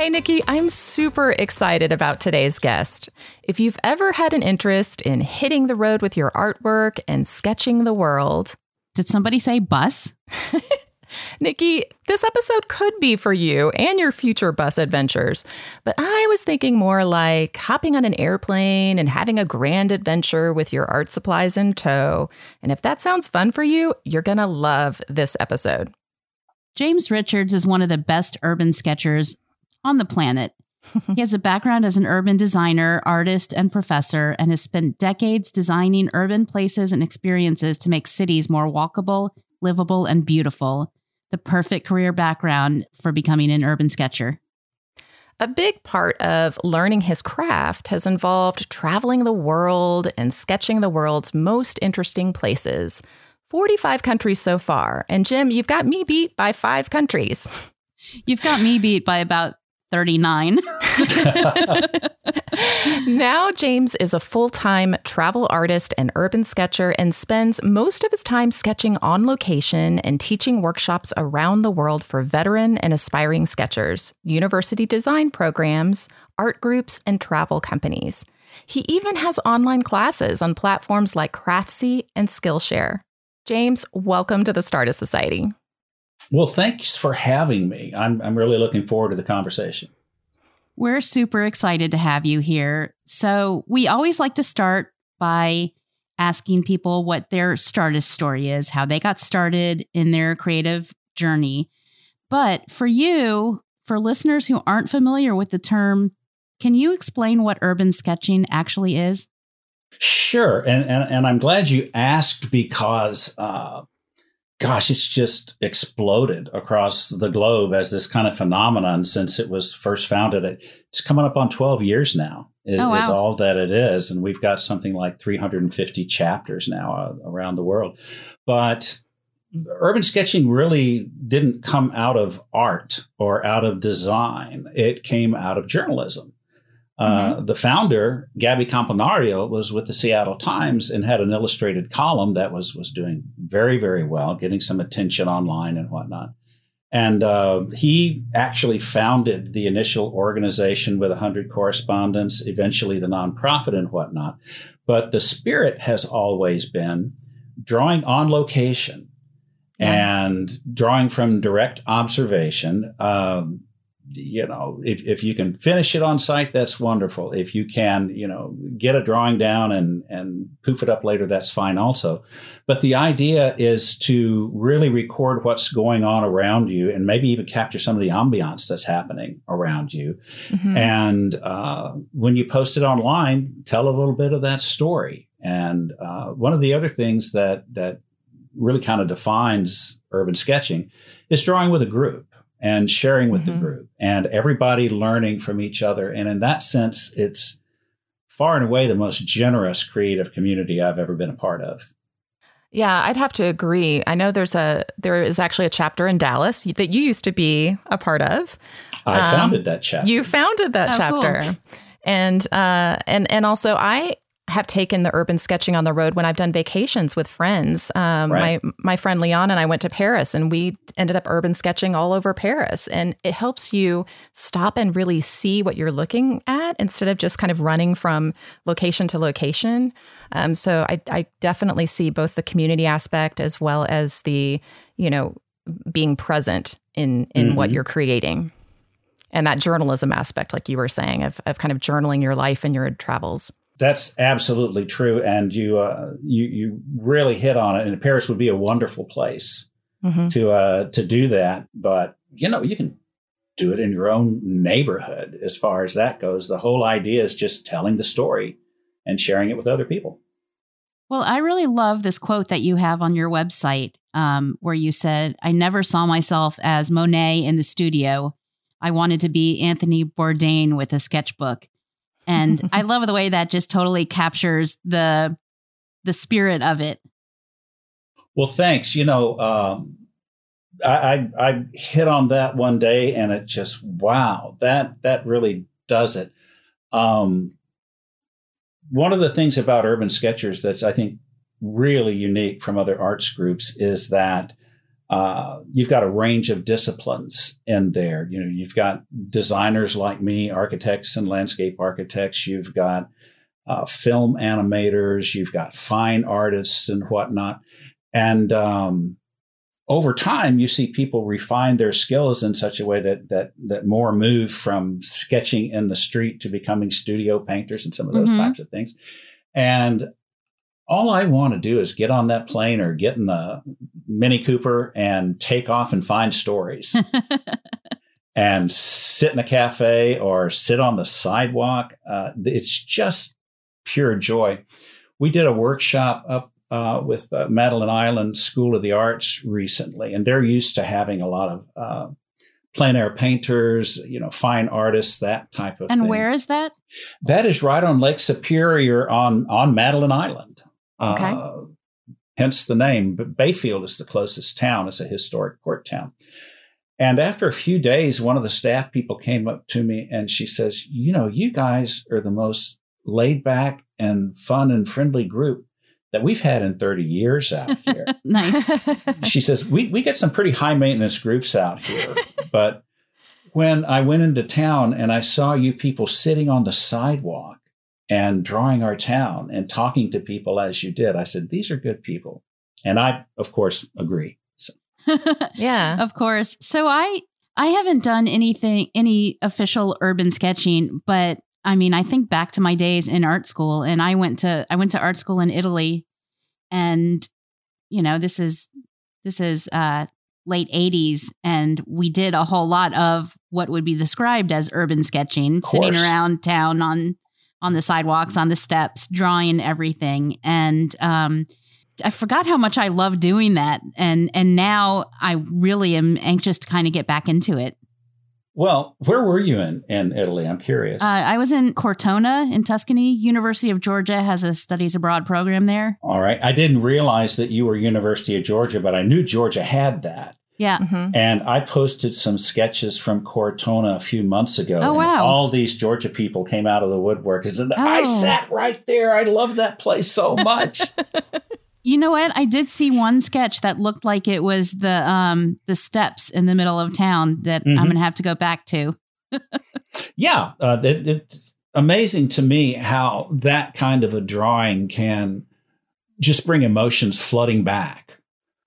Hey, Nikki, I'm super excited about today's guest. If you've ever had an interest in hitting the road with your artwork and sketching the world, did somebody say bus? Nikki, this episode could be for you and your future bus adventures, but I was thinking more like hopping on an airplane and having a grand adventure with your art supplies in tow. And if that sounds fun for you, you're going to love this episode. James Richards is one of the best urban sketchers on the planet. he has a background as an urban designer, artist, and professor, and has spent decades designing urban places and experiences to make cities more walkable, livable, and beautiful. The perfect career background for becoming an urban sketcher. A big part of learning his craft has involved traveling the world and sketching the world's most interesting places. 45 countries so far. And Jim, you've got me beat by five countries. You've got me beat by about 39. now, James is a full time travel artist and urban sketcher and spends most of his time sketching on location and teaching workshops around the world for veteran and aspiring sketchers, university design programs, art groups, and travel companies. He even has online classes on platforms like Craftsy and Skillshare. James, welcome to the Stardust Society. Well, thanks for having me. I'm, I'm really looking forward to the conversation. We're super excited to have you here. So, we always like to start by asking people what their Stardust story is, how they got started in their creative journey. But for you, for listeners who aren't familiar with the term, can you explain what urban sketching actually is? Sure. And, and, and I'm glad you asked because uh, gosh, it's just exploded across the globe as this kind of phenomenon since it was first founded. It's coming up on 12 years now, is, oh, wow. is all that it is. And we've got something like 350 chapters now uh, around the world. But urban sketching really didn't come out of art or out of design, it came out of journalism. Uh, mm-hmm. the founder, Gabby Campanario, was with the Seattle Times and had an illustrated column that was was doing very very well, getting some attention online and whatnot. And uh, he actually founded the initial organization with 100 correspondents, eventually the nonprofit and whatnot. But the spirit has always been drawing on location yeah. and drawing from direct observation. Um, you know, if, if you can finish it on site, that's wonderful. If you can, you know, get a drawing down and, and poof it up later, that's fine also. But the idea is to really record what's going on around you and maybe even capture some of the ambiance that's happening around you. Mm-hmm. And uh, when you post it online, tell a little bit of that story. And uh, one of the other things that, that really kind of defines urban sketching is drawing with a group and sharing with mm-hmm. the group and everybody learning from each other. And in that sense, it's far and away the most generous creative community I've ever been a part of. Yeah, I'd have to agree. I know there's a there is actually a chapter in Dallas that you used to be a part of. I um, founded that chapter. You founded that oh, chapter. Cool. And uh and and also I have taken the urban sketching on the road when I've done vacations with friends. Um, right. My my friend Leon and I went to Paris, and we ended up urban sketching all over Paris. And it helps you stop and really see what you're looking at instead of just kind of running from location to location. Um, so I, I definitely see both the community aspect as well as the you know being present in in mm-hmm. what you're creating and that journalism aspect like you were saying of, of kind of journaling your life and your travels that's absolutely true, and you uh, you you really hit on it. And Paris would be a wonderful place mm-hmm. to uh, to do that. But you know, you can do it in your own neighborhood. As far as that goes, the whole idea is just telling the story and sharing it with other people. Well, I really love this quote that you have on your website um, where you said, I never saw myself as Monet in the studio. I wanted to be Anthony Bourdain with a sketchbook. And I love the way that just totally captures the the spirit of it. Well, thanks. You know, um, I, I, I hit on that one day, and it just wow that that really does it. Um, one of the things about Urban Sketchers that's I think really unique from other arts groups is that uh, you've got a range of disciplines in there. You know, you've got designers like me, architects and landscape architects. You've got uh, film animators. You've got fine artists and whatnot. And um, over time, you see people refine their skills in such a way that that that more move from sketching in the street to becoming studio painters and some of those mm-hmm. types of things. And all I want to do is get on that plane or get in the Mini Cooper and take off and find stories. and sit in a cafe or sit on the sidewalk. Uh, it's just pure joy. We did a workshop up uh, with uh, Madeline Island School of the Arts recently, and they're used to having a lot of uh, plein air painters, you know, fine artists, that type of and thing. And where is that? That is right on Lake Superior on on Madeline Island. Okay. Uh, hence the name. But Bayfield is the closest town. It's a historic port town. And after a few days, one of the staff people came up to me and she says, "You know, you guys are the most laid back and fun and friendly group that we've had in 30 years out here. nice. she says, we, we get some pretty high maintenance groups out here. but when I went into town and I saw you people sitting on the sidewalk and drawing our town and talking to people as you did, I said, these are good people. And I, of course, agree. So. yeah. Of course. So I I haven't done anything any official urban sketching, but I mean, I think back to my days in art school and I went to I went to art school in Italy and you know, this is this is uh late 80s and we did a whole lot of what would be described as urban sketching, sitting around town on on the sidewalks, on the steps, drawing everything and um I forgot how much I love doing that and and now I really am anxious to kind of get back into it. Well, where were you in, in Italy? I'm curious. Uh, I was in Cortona in Tuscany. University of Georgia has a studies abroad program there. All right. I didn't realize that you were University of Georgia, but I knew Georgia had that. Yeah. Mm-hmm. And I posted some sketches from Cortona a few months ago. Oh, wow. All these Georgia people came out of the woodwork and said, oh. I sat right there. I love that place so much. You know what? I did see one sketch that looked like it was the um the steps in the middle of town that mm-hmm. I'm going to have to go back to. yeah, uh, it, it's amazing to me how that kind of a drawing can just bring emotions flooding back.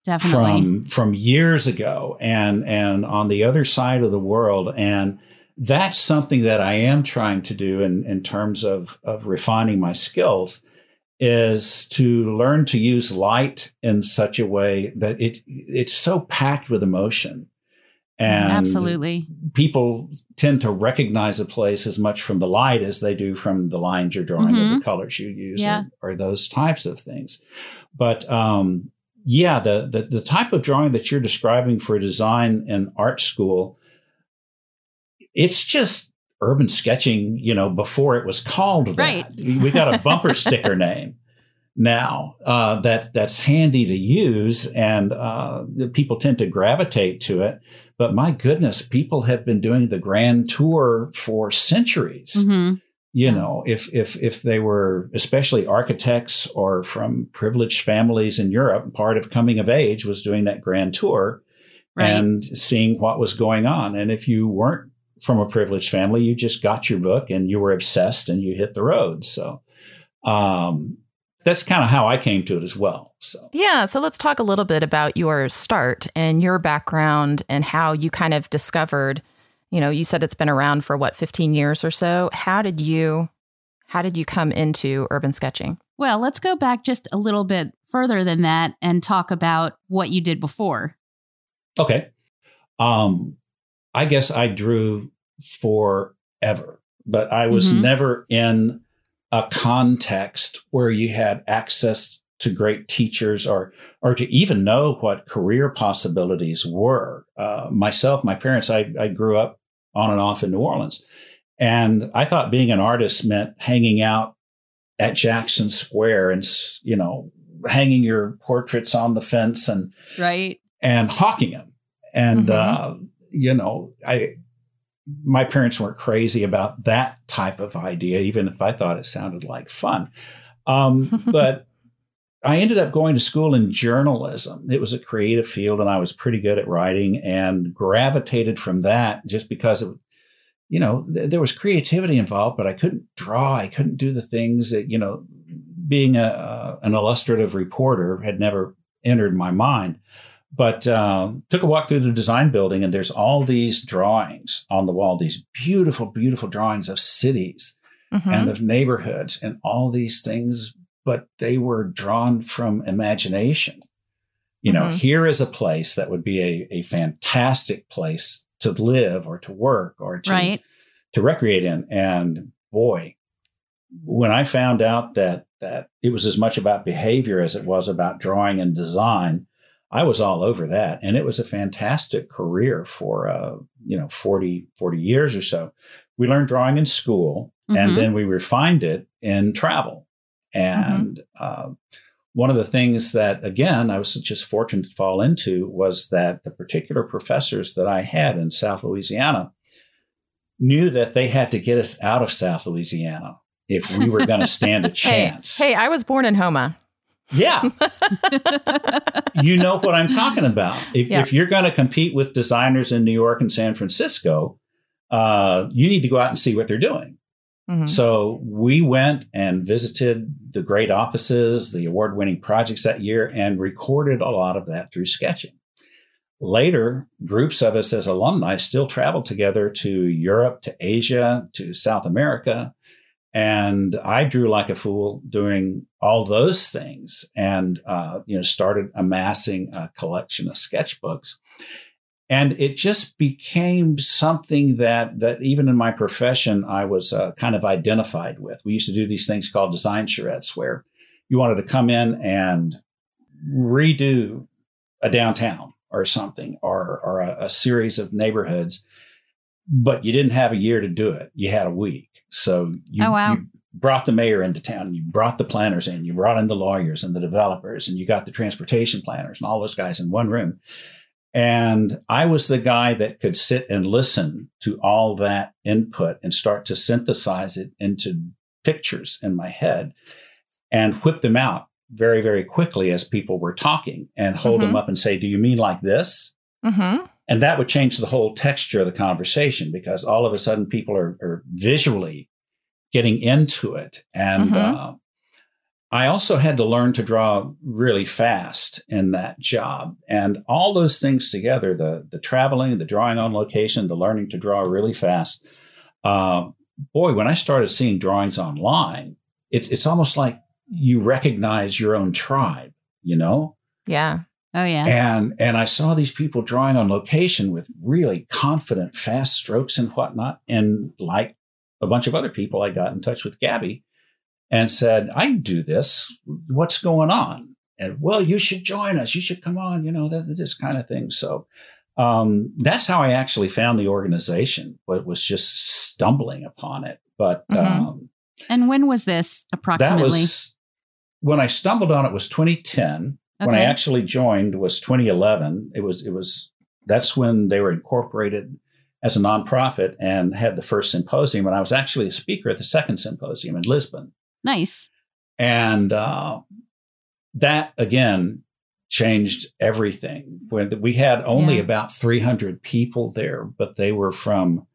Definitely. From from years ago and and on the other side of the world and that's something that I am trying to do in in terms of of refining my skills is to learn to use light in such a way that it it's so packed with emotion and absolutely people tend to recognize a place as much from the light as they do from the lines you're drawing mm-hmm. or the colors you use yeah. or, or, those types of things but um, yeah the, the the type of drawing that you're describing for a design and art school it's just urban sketching, you know, before it was called that. Right. we got a bumper sticker name now uh, that that's handy to use, and uh, people tend to gravitate to it. But my goodness, people have been doing the grand tour for centuries. Mm-hmm. You know, if if if they were especially architects or from privileged families in Europe, part of coming of age was doing that grand tour. Right. and seeing what was going on. And if you weren't from a privileged family. You just got your book and you were obsessed and you hit the road. So, um, that's kind of how I came to it as well. So yeah, so let's talk a little bit about your start and your background and how you kind of discovered. You know, you said it's been around for what 15 years or so. How did you how did you come into urban sketching? Well, let's go back just a little bit further than that and talk about what you did before. Okay. Um, I guess I drew forever, but I was mm-hmm. never in a context where you had access to great teachers or or to even know what career possibilities were. Uh, myself, my parents, I, I grew up on and off in New Orleans. And I thought being an artist meant hanging out at Jackson Square and, you know, hanging your portraits on the fence and, right. And hawking them. And, mm-hmm. uh, you know, I, my parents weren't crazy about that type of idea, even if I thought it sounded like fun. Um, but I ended up going to school in journalism. It was a creative field, and I was pretty good at writing and gravitated from that just because it, you know, th- there was creativity involved, but I couldn't draw. I couldn't do the things that, you know, being a, uh, an illustrative reporter had never entered my mind. But uh, took a walk through the design building, and there's all these drawings on the wall, these beautiful, beautiful drawings of cities mm-hmm. and of neighborhoods, and all these things but they were drawn from imagination. You know, mm-hmm. here is a place that would be a, a fantastic place to live or to work or to, right. to recreate in. And boy, when I found out that that it was as much about behavior as it was about drawing and design, I was all over that. And it was a fantastic career for, uh, you know, 40, 40 years or so. We learned drawing in school mm-hmm. and then we refined it in travel. Mm-hmm. And mm-hmm. uh, one of the things that, again, I was just fortunate to fall into was that the particular professors that I had in South Louisiana knew that they had to get us out of South Louisiana if we were going to stand a chance. Hey, hey, I was born in Houma. Yeah. you know what I'm talking about. If, yeah. if you're going to compete with designers in New York and San Francisco, uh, you need to go out and see what they're doing. Mm-hmm. So we went and visited the great offices, the award winning projects that year, and recorded a lot of that through sketching. Later, groups of us as alumni still traveled together to Europe, to Asia, to South America. And I drew like a fool doing all those things and, uh, you know, started amassing a collection of sketchbooks and it just became something that that even in my profession I was uh, kind of identified with. We used to do these things called design charrettes, where you wanted to come in and redo a downtown or something, or or a, a series of neighborhoods, but you didn't have a year to do it. You had a week, so you, oh, wow. you brought the mayor into town, you brought the planners in, you brought in the lawyers and the developers, and you got the transportation planners and all those guys in one room and I was the guy that could sit and listen to all that input and start to synthesize it into pictures in my head and whip them out very, very quickly as people were talking and hold mm-hmm. them up and say, Do you mean like this? Mm-hmm. And that would change the whole texture of the conversation because all of a sudden people are, are visually getting into it. And mm-hmm. uh, I also had to learn to draw really fast in that job. And all those things together the, the traveling, the drawing on location, the learning to draw really fast. Uh, boy, when I started seeing drawings online, it's, it's almost like you recognize your own tribe, you know? Yeah. Oh yeah. And and I saw these people drawing on location with really confident, fast strokes and whatnot. And like a bunch of other people, I got in touch with Gabby and said, I do this. What's going on? And well, you should join us. You should come on, you know, that, this kind of thing. So um, that's how I actually found the organization, but was just stumbling upon it. But mm-hmm. um, and when was this approximately? That was when I stumbled on it was 2010. Okay. When I actually joined was 2011. It was it was that's when they were incorporated as a nonprofit and had the first symposium. And I was actually a speaker at the second symposium in Lisbon. Nice. And uh, that again changed everything. When we had only yeah. about 300 people there, but they were from,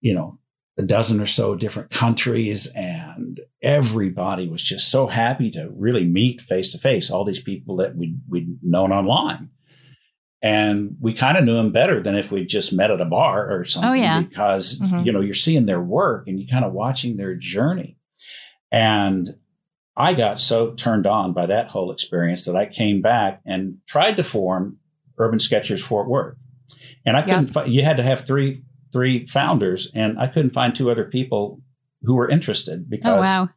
you know, a dozen or so different countries, and everybody was just so happy to really meet face to face all these people that we we'd known online. And we kind of knew them better than if we just met at a bar or something. Oh, yeah. Because, mm-hmm. you know, you're seeing their work and you're kind of watching their journey. And I got so turned on by that whole experience that I came back and tried to form Urban Sketchers Fort Worth. And I couldn't, yep. you had to have three, three founders and I couldn't find two other people who were interested oh, because oh, wow.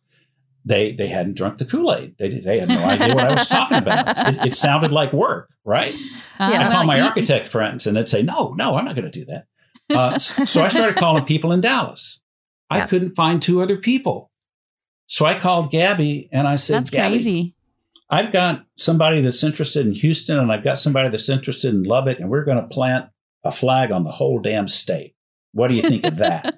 they they hadn't drunk the Kool Aid. They they had no idea what I was talking about. It, it sounded like work, right? Uh, I call my architect friends, and they'd say, "No, no, I'm not going to do that." Uh, so I started calling people in Dallas. I couldn't find two other people, so I called Gabby and I said, "That's crazy." I've got somebody that's interested in Houston, and I've got somebody that's interested in Lubbock, and we're going to plant a flag on the whole damn state. What do you think of that?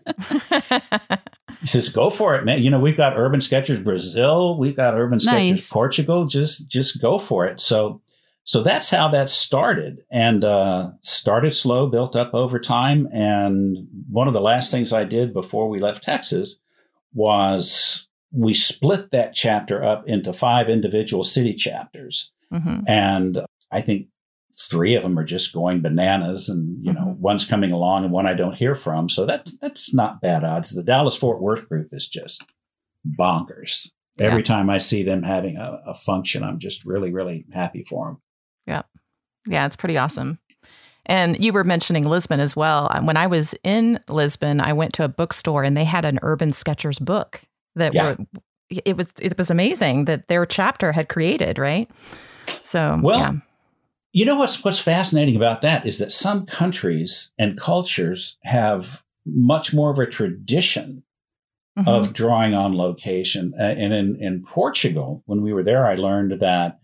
he says, "Go for it, man. You know we've got Urban Sketchers Brazil, we've got Urban Sketchers nice. Portugal. Just just go for it." So so that's how that started, and uh, started slow, built up over time. And one of the last things I did before we left Texas was we split that chapter up into five individual city chapters, mm-hmm. and I think three of them are just going bananas and you know mm-hmm. one's coming along and one I don't hear from. So that's that's not bad odds. The Dallas Fort Worth group is just bonkers. Every time I see them having a, a, function I'm just really really happy for them yeah. Yeah it's pretty awesome. And you were mentioning Lisbon as well. When I was in Lisbon I went to a bookstore and they had an urban sketchers book that yeah. were it was it was amazing that their chapter had created right so well yeah you know what's what's fascinating about that is that some countries and cultures have much more of a tradition mm-hmm. of drawing on location. Uh, and in, in Portugal, when we were there, I learned that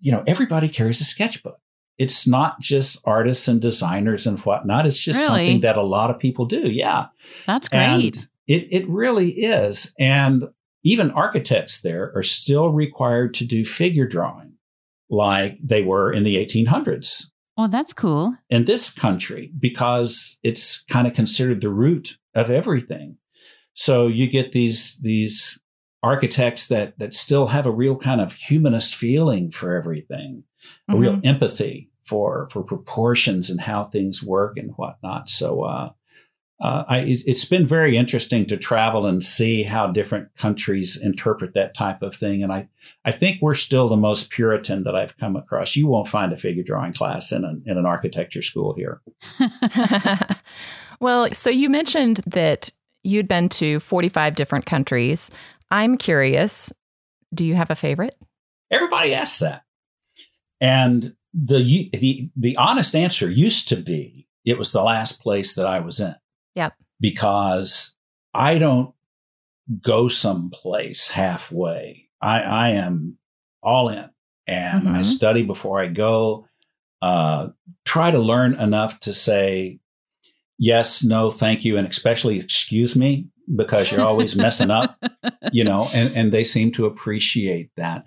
you know everybody carries a sketchbook. It's not just artists and designers and whatnot. It's just really? something that a lot of people do. Yeah, that's great. And it it really is. And even architects there are still required to do figure drawing like they were in the 1800s. Well, that's cool. In this country, because it's kind of considered the root of everything. So you get these these architects that that still have a real kind of humanist feeling for everything, mm-hmm. a real mm-hmm. empathy for for proportions and how things work and whatnot. So uh, uh, I, it's been very interesting to travel and see how different countries interpret that type of thing. And I, I think we're still the most Puritan that I've come across. You won't find a figure drawing class in, an in an architecture school here. well, so you mentioned that you'd been to 45 different countries. I'm curious, do you have a favorite? Everybody asks that. And the, the, the honest answer used to be it was the last place that I was in. Yep. Because I don't go someplace halfway. I, I am all in and mm-hmm. I study before I go. Uh, try to learn enough to say yes, no, thank you, and especially excuse me because you're always messing up, you know, and, and they seem to appreciate that.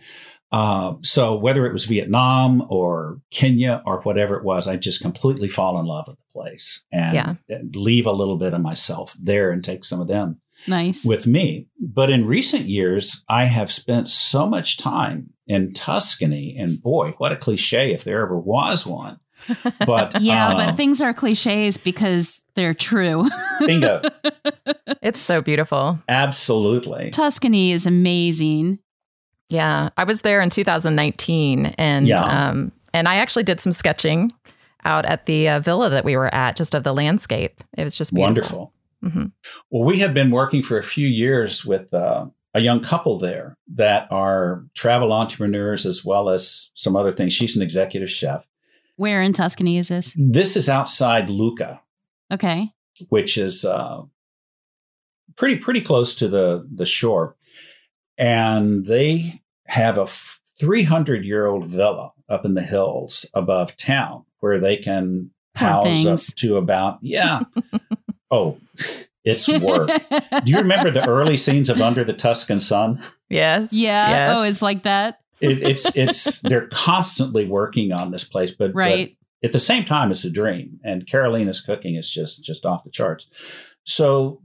Uh, so whether it was Vietnam or Kenya or whatever it was, I just completely fall in love with the place and, yeah. and, leave a little bit of myself there and take some of them nice with me. But in recent years, I have spent so much time in Tuscany, and boy, what a cliche if there ever was one. But yeah, uh, but things are cliches because they're true. bingo. It's so beautiful. Absolutely. Tuscany is amazing. Yeah, I was there in 2019, and yeah. um, and I actually did some sketching out at the uh, villa that we were at, just of the landscape. It was just beautiful. wonderful. Mm-hmm. Well, we have been working for a few years with uh, a young couple there that are travel entrepreneurs as well as some other things. She's an executive chef. Where in Tuscany is this? This is outside Lucca. Okay. Which is uh, pretty pretty close to the the shore, and they have a 300 year old villa up in the hills above town where they can house up to about, yeah. oh, it's work. Do you remember the early scenes of Under the Tuscan Sun? Yes. Yeah. Yes. Oh, it's like that. it, it's it's they're constantly working on this place, but right. But at the same time, it's a dream, and Carolina's cooking is just just off the charts. So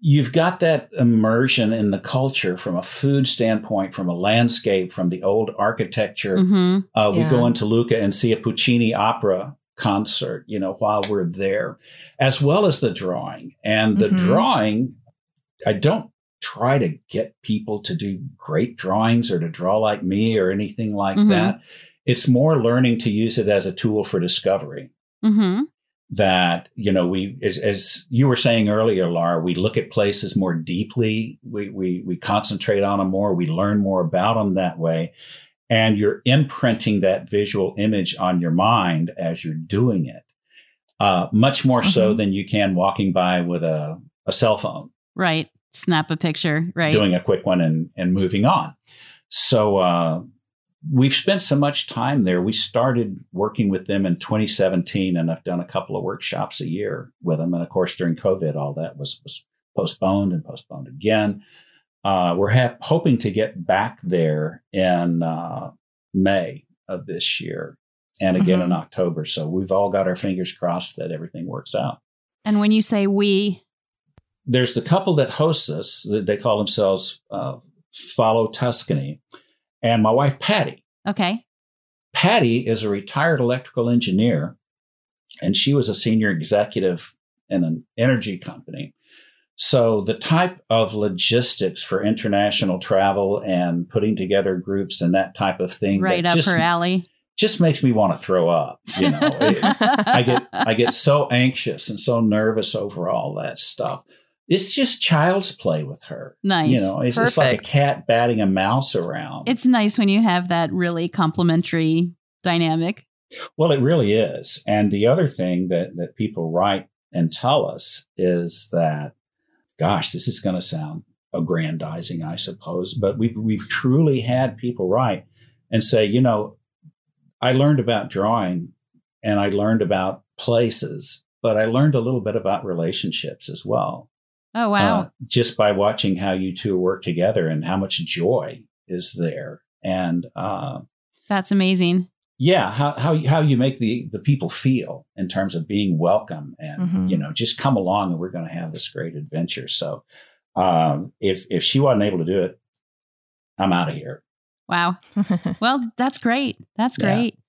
you've got that immersion in the culture from a food standpoint, from a landscape, from the old architecture. Mm-hmm. Uh, we yeah. go into Lucca and see a Puccini opera concert, you know, while we're there, as well as the drawing. And the mm-hmm. drawing, I don't try to get people to do great drawings or to draw like me or anything like mm-hmm. that. It's more learning to use it as a tool for discovery. Mm-hmm. That you know we as, as, you were saying earlier laura we look at places more deeply. We, we we concentrate on them more. We learn more about them that way. And you're imprinting that visual image on your mind as you're doing it uh, much more mm-hmm. so than you can walking by with a, a cell phone. Right. Snap a picture. Right. Doing a quick one and and moving on. So uh, we've spent so much time there. We started working with them in 2017, and I've done a couple of workshops a year with them. And of course, during COVID, all that was, was postponed and postponed again. Uh, we're ha- hoping to get back there in uh, May of this year and again mm-hmm. in October. So we've all got our fingers crossed that everything works out. And when you say we, there's the couple that hosts us. They call themselves uh, Follow Tuscany and my wife, Patty. Okay. Patty is a retired electrical engineer, and she was a senior executive in an energy company. So the type of logistics for international travel and putting together groups and that type of thing, right up just, her alley, just makes me want to throw up. You know, I get I get so anxious and so nervous over all that stuff it's just child's play with her. Nice. You know, it's just like a cat batting a mouse around. It's nice when you have that really complementary dynamic. Well, it really is. And the other thing that, that people write and tell us is that, gosh, this is going to sound aggrandizing, I suppose, but we've, we've truly had people write and say, you know, I learned about drawing and I learned about places, but I learned a little bit about relationships as well. Oh, wow. Uh, just by watching how you two work together and how much joy is there. And uh, that's amazing. Yeah, how, how, how you make the, the people feel in terms of being welcome and, mm-hmm. you know, just come along and we're going to have this great adventure. So um, if, if she wasn't able to do it, I'm out of here. Wow. well, that's great. That's great. Yeah.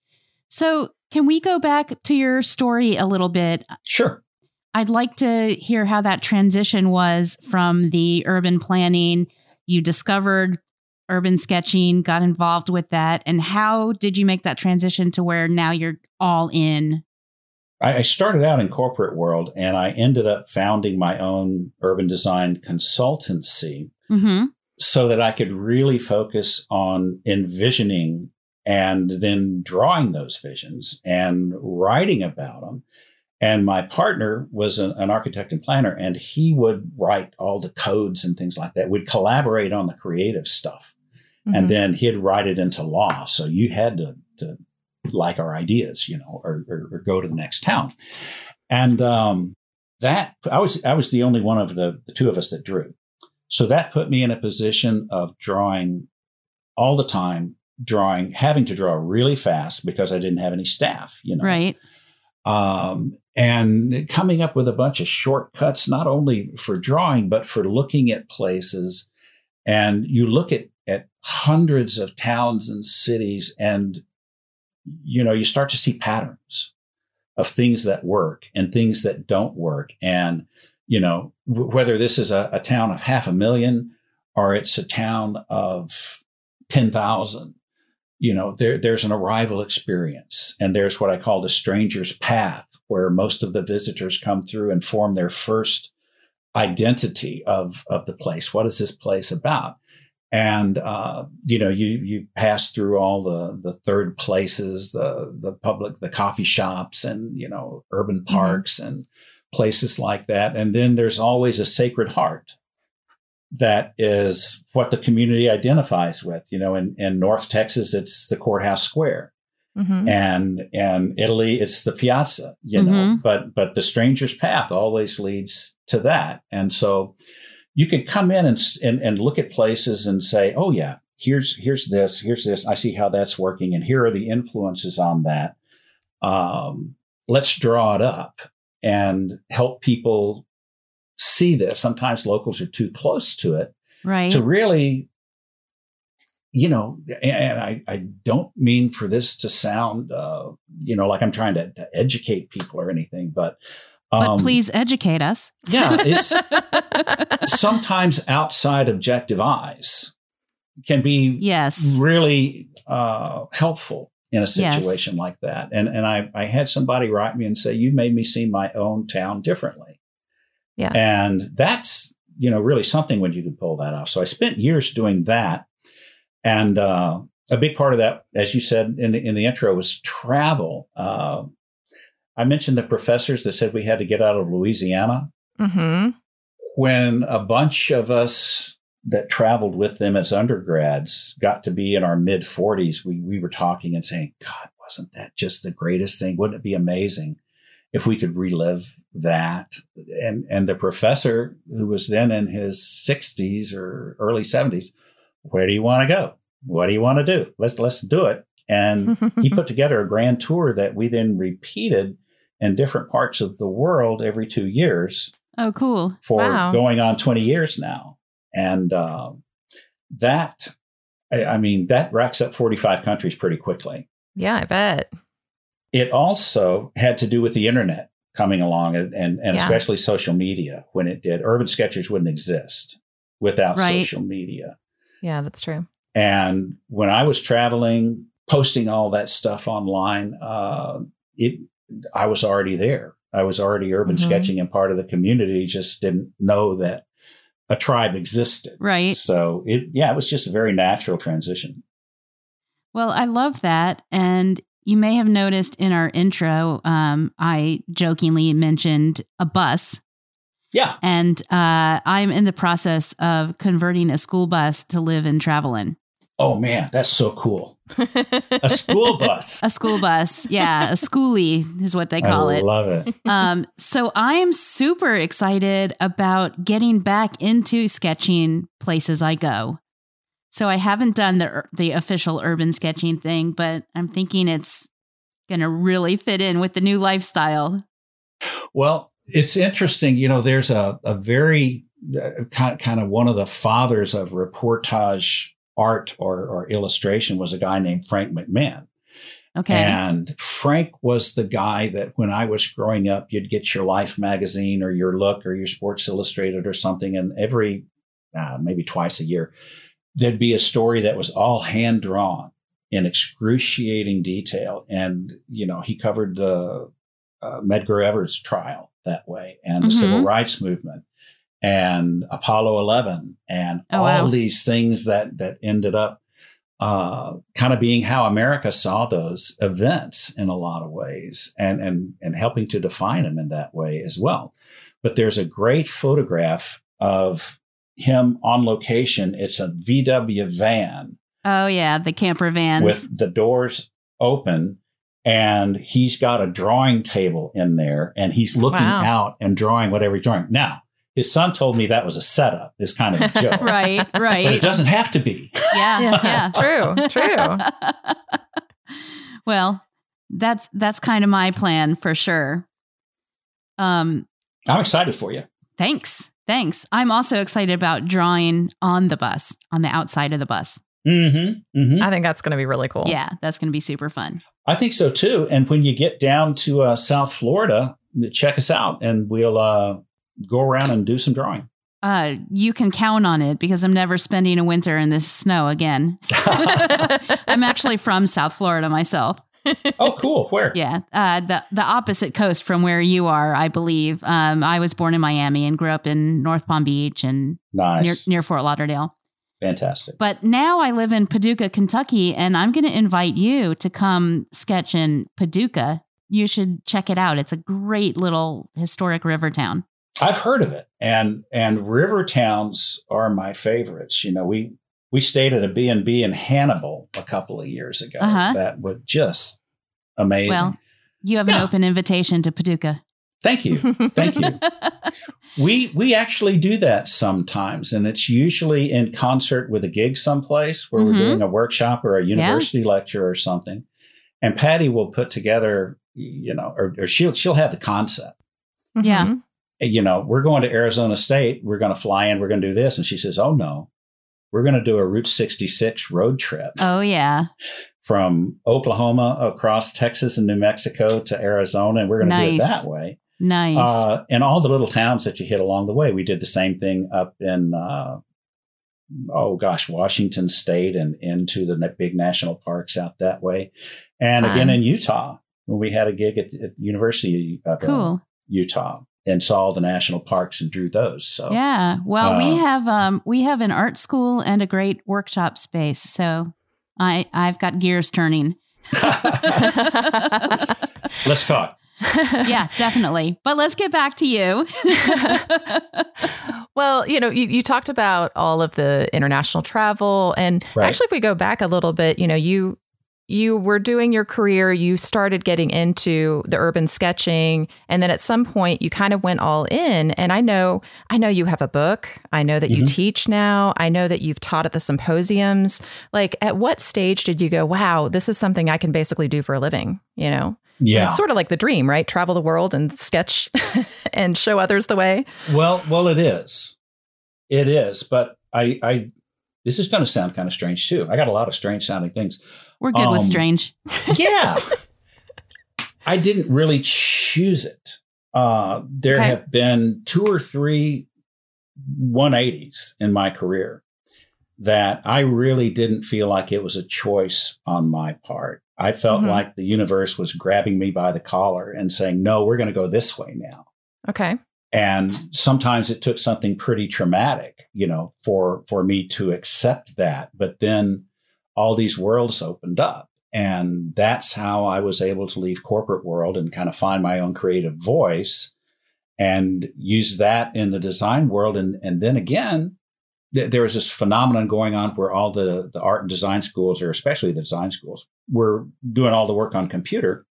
So, can we go back to your story a little bit? Sure. I'd like to hear how that transition was from the urban planning. You discovered urban sketching, got involved with that, and how did you make that transition to where now you're all in? I started out in corporate world, and I ended up founding my own urban design consultancy, mm-hmm. so that I could really focus on envisioning and then drawing those visions and writing about them and my partner was an, an, architect and planner, and he would write all the codes and things like that. We'd collaborate on the creative stuff. Mm-hmm. And then he'd write it into law. So you had to, to like our ideas, you know, or, or, or go to the next town. And um, that I was I was the only one of the, the two of us that drew. So that put me in a position of drawing all the time, drawing, having to draw really fast because I didn't have any staff, you know. Right. Um, and coming up with a bunch of shortcuts, not only for drawing, but for looking at places. And you look at, at hundreds of towns and cities, and you know, you start to see patterns of things that work and things that don't work. And, you know, w- whether this is a, a town of half a million or it's a town of 10,000 you know, there, there's an arrival experience and there's what I call the stranger's path where most of the visitors come through and form their first identity of, of the place. What is this place about? And, uh, you know, you, you pass through all the, the third places, the, the public, the coffee shops and, you know, urban mm-hmm. parks mm-hmm. and places like that. And then there's always a sacred heart that is what the community identifies with. You know, in, in North Texas, it's the courthouse square. Mm-hmm. And in Italy, it's the piazza, you know, mm-hmm. but, but the stranger's path always leads to that. And so you can come in and, and, and look at places and say, oh yeah, here's, here's this, here's this. I see how that's working. And here are the influences on that. Um, let's draw it up and help people see this. Sometimes locals are too close to it. Right. To really, you know, and I, I don't mean for this to sound, uh, you know, like I'm trying to, to educate people or anything, but. Um, but please educate us. yeah. It's sometimes outside objective eyes can be yes really uh, helpful in a situation yes. like that. And and I, I had somebody write me and say, You made me see my own town differently. Yeah. And that's, you know, really something when you can pull that off. So I spent years doing that. And uh, a big part of that, as you said in the in the intro, was travel. Uh, I mentioned the professors that said we had to get out of Louisiana. Mm-hmm. When a bunch of us that traveled with them as undergrads got to be in our mid 40s, we, we were talking and saying, God, wasn't that just the greatest thing? Wouldn't it be amazing if we could relive that? And, and the professor, who was then in his 60s or early 70s, where do you want to go? What do you want to do? Let's, let's do it. And he put together a grand tour that we then repeated in different parts of the world every two years. Oh, cool. For wow. going on 20 years now. And uh, that, I, I mean, that racks up 45 countries pretty quickly. Yeah, I bet. It also had to do with the internet coming along and, and, and yeah. especially social media when it did. Urban Sketchers wouldn't exist without right. social media. Yeah, that's true. And when I was traveling, posting all that stuff online, uh, it I was already there. I was already urban mm-hmm. sketching and part of the community, just didn't know that a tribe existed. Right. So it, yeah, it was just a very natural transition. Well, I love that. And you may have noticed in our intro, um, I jokingly mentioned a bus. Yeah. And uh, I'm in the process of converting a school bus to live and travel in. Oh man, that's so cool. a school bus. A school bus. Yeah, a schoolie is what they call I it. Love it. Um, so I am super excited about getting back into sketching places I go. So I haven't done the the official urban sketching thing, but I'm thinking it's going to really fit in with the new lifestyle. Well, it's interesting. You know, there's a, a very uh, kind, kind of one of the fathers of reportage art or, or illustration was a guy named Frank McMahon. Okay. And Frank was the guy that when I was growing up, you'd get your Life magazine or your Look or your Sports Illustrated or something. And every, uh, maybe twice a year, there'd be a story that was all hand drawn in excruciating detail. And, you know, he covered the uh, Medgar Evers trial that way and the mm-hmm. civil rights movement and Apollo 11 and oh, all wow. these things that that ended up uh, kind of being how America saw those events in a lot of ways and and and helping to define them in that way as well. But there's a great photograph of him on location. It's a VW van. Oh yeah, the camper van. with the doors open and he's got a drawing table in there and he's looking wow. out and drawing whatever he's drawing. Now, his son told me that was a setup, this kind of a joke. right, right. But it doesn't have to be. Yeah, yeah, yeah. true, true. well, that's that's kind of my plan for sure. Um, I'm excited for you. Thanks, thanks. I'm also excited about drawing on the bus, on the outside of the bus. Mm-hmm, mm-hmm. I think that's going to be really cool. Yeah, that's going to be super fun. I think so too. And when you get down to uh, South Florida, check us out, and we'll uh, go around and do some drawing. Uh, you can count on it because I'm never spending a winter in this snow again. I'm actually from South Florida myself. oh, cool. Where? Yeah, uh, the the opposite coast from where you are, I believe. Um, I was born in Miami and grew up in North Palm Beach and nice. near near Fort Lauderdale. Fantastic. But now I live in Paducah, Kentucky, and I'm going to invite you to come sketch in Paducah. You should check it out. It's a great little historic river town. I've heard of it, and and river towns are my favorites. You know, we we stayed at a B and B in Hannibal a couple of years ago. Uh-huh. That was just amazing. Well, you have yeah. an open invitation to Paducah. Thank you, thank you. we we actually do that sometimes, and it's usually in concert with a gig someplace where mm-hmm. we're doing a workshop or a university yeah. lecture or something. And Patty will put together, you know, or, or she'll she'll have the concept. Yeah. Mm-hmm you know, we're going to Arizona State. We're going to fly in. We're going to do this. And she says, Oh, no, we're going to do a Route 66 road trip. Oh, yeah. From Oklahoma across Texas and New Mexico to Arizona. And we're going to nice. do it that way. Nice. Uh, and all the little towns that you hit along the way. We did the same thing up in uh, oh gosh, Washington State and into the big national parks out that way. And Fun. again in Utah, when we had a gig at, at University of uh, cool. Utah and saw the national parks and drew those. So yeah, well, uh, we have um, we have an art school and a great workshop space. So I I've got gears turning. Let's talk. yeah, definitely. But let's get back to you. well, you know, you, you talked about all of the international travel. And right. actually, if we go back a little bit, you know, you you were doing your career, you started getting into the urban sketching, and then at some point you kind of went all in. And I know, I know you have a book. I know that mm-hmm. you teach now. I know that you've taught at the symposiums. Like, at what stage did you go, wow, this is something I can basically do for a living? You know? Yeah. It's sort of like the dream, right? Travel the world and sketch and show others the way. Well, well, it is. It is. But I, I, this is going to sound kind of strange too. I got a lot of strange sounding things. We're good um, with strange. yeah. I didn't really choose it. Uh, there okay. have been two or three 180s in my career that I really didn't feel like it was a choice on my part. I felt mm-hmm. like the universe was grabbing me by the collar and saying, no, we're going to go this way now. Okay. And sometimes it took something pretty traumatic, you know, for, for me to accept that. But then all these worlds opened up. And that's how I was able to leave corporate world and kind of find my own creative voice and use that in the design world. And, and then again, th- there was this phenomenon going on where all the, the art and design schools, or especially the design schools, were doing all the work on computer,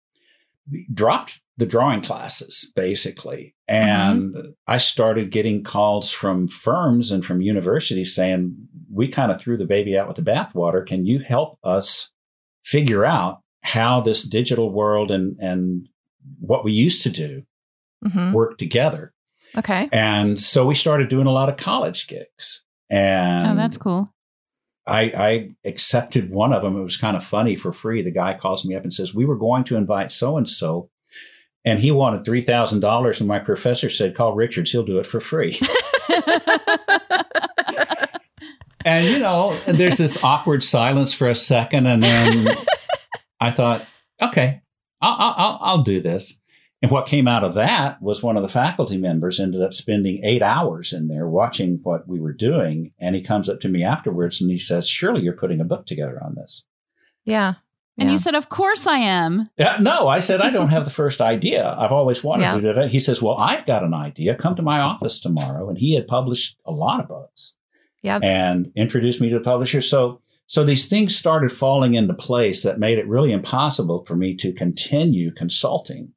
dropped the drawing classes basically. And mm-hmm. I started getting calls from firms and from universities saying, we kind of threw the baby out with the bathwater. Can you help us figure out how this digital world and, and what we used to do mm-hmm. work together? Okay. And so we started doing a lot of college gigs. And oh, that's cool. I, I accepted one of them. It was kind of funny for free. The guy calls me up and says, We were going to invite so and so, and he wanted $3,000. And my professor said, Call Richards, he'll do it for free. and, you know, there's this awkward silence for a second. And then I thought, Okay, I'll, I'll, I'll do this. And what came out of that was one of the faculty members ended up spending eight hours in there watching what we were doing. And he comes up to me afterwards and he says, Surely you're putting a book together on this. Yeah. And yeah. you said, Of course I am. Yeah, no, I said, I don't have the first idea. I've always wanted yeah. to do that. He says, Well, I've got an idea. Come to my office tomorrow. And he had published a lot of books yep. and introduced me to the publisher. So, so these things started falling into place that made it really impossible for me to continue consulting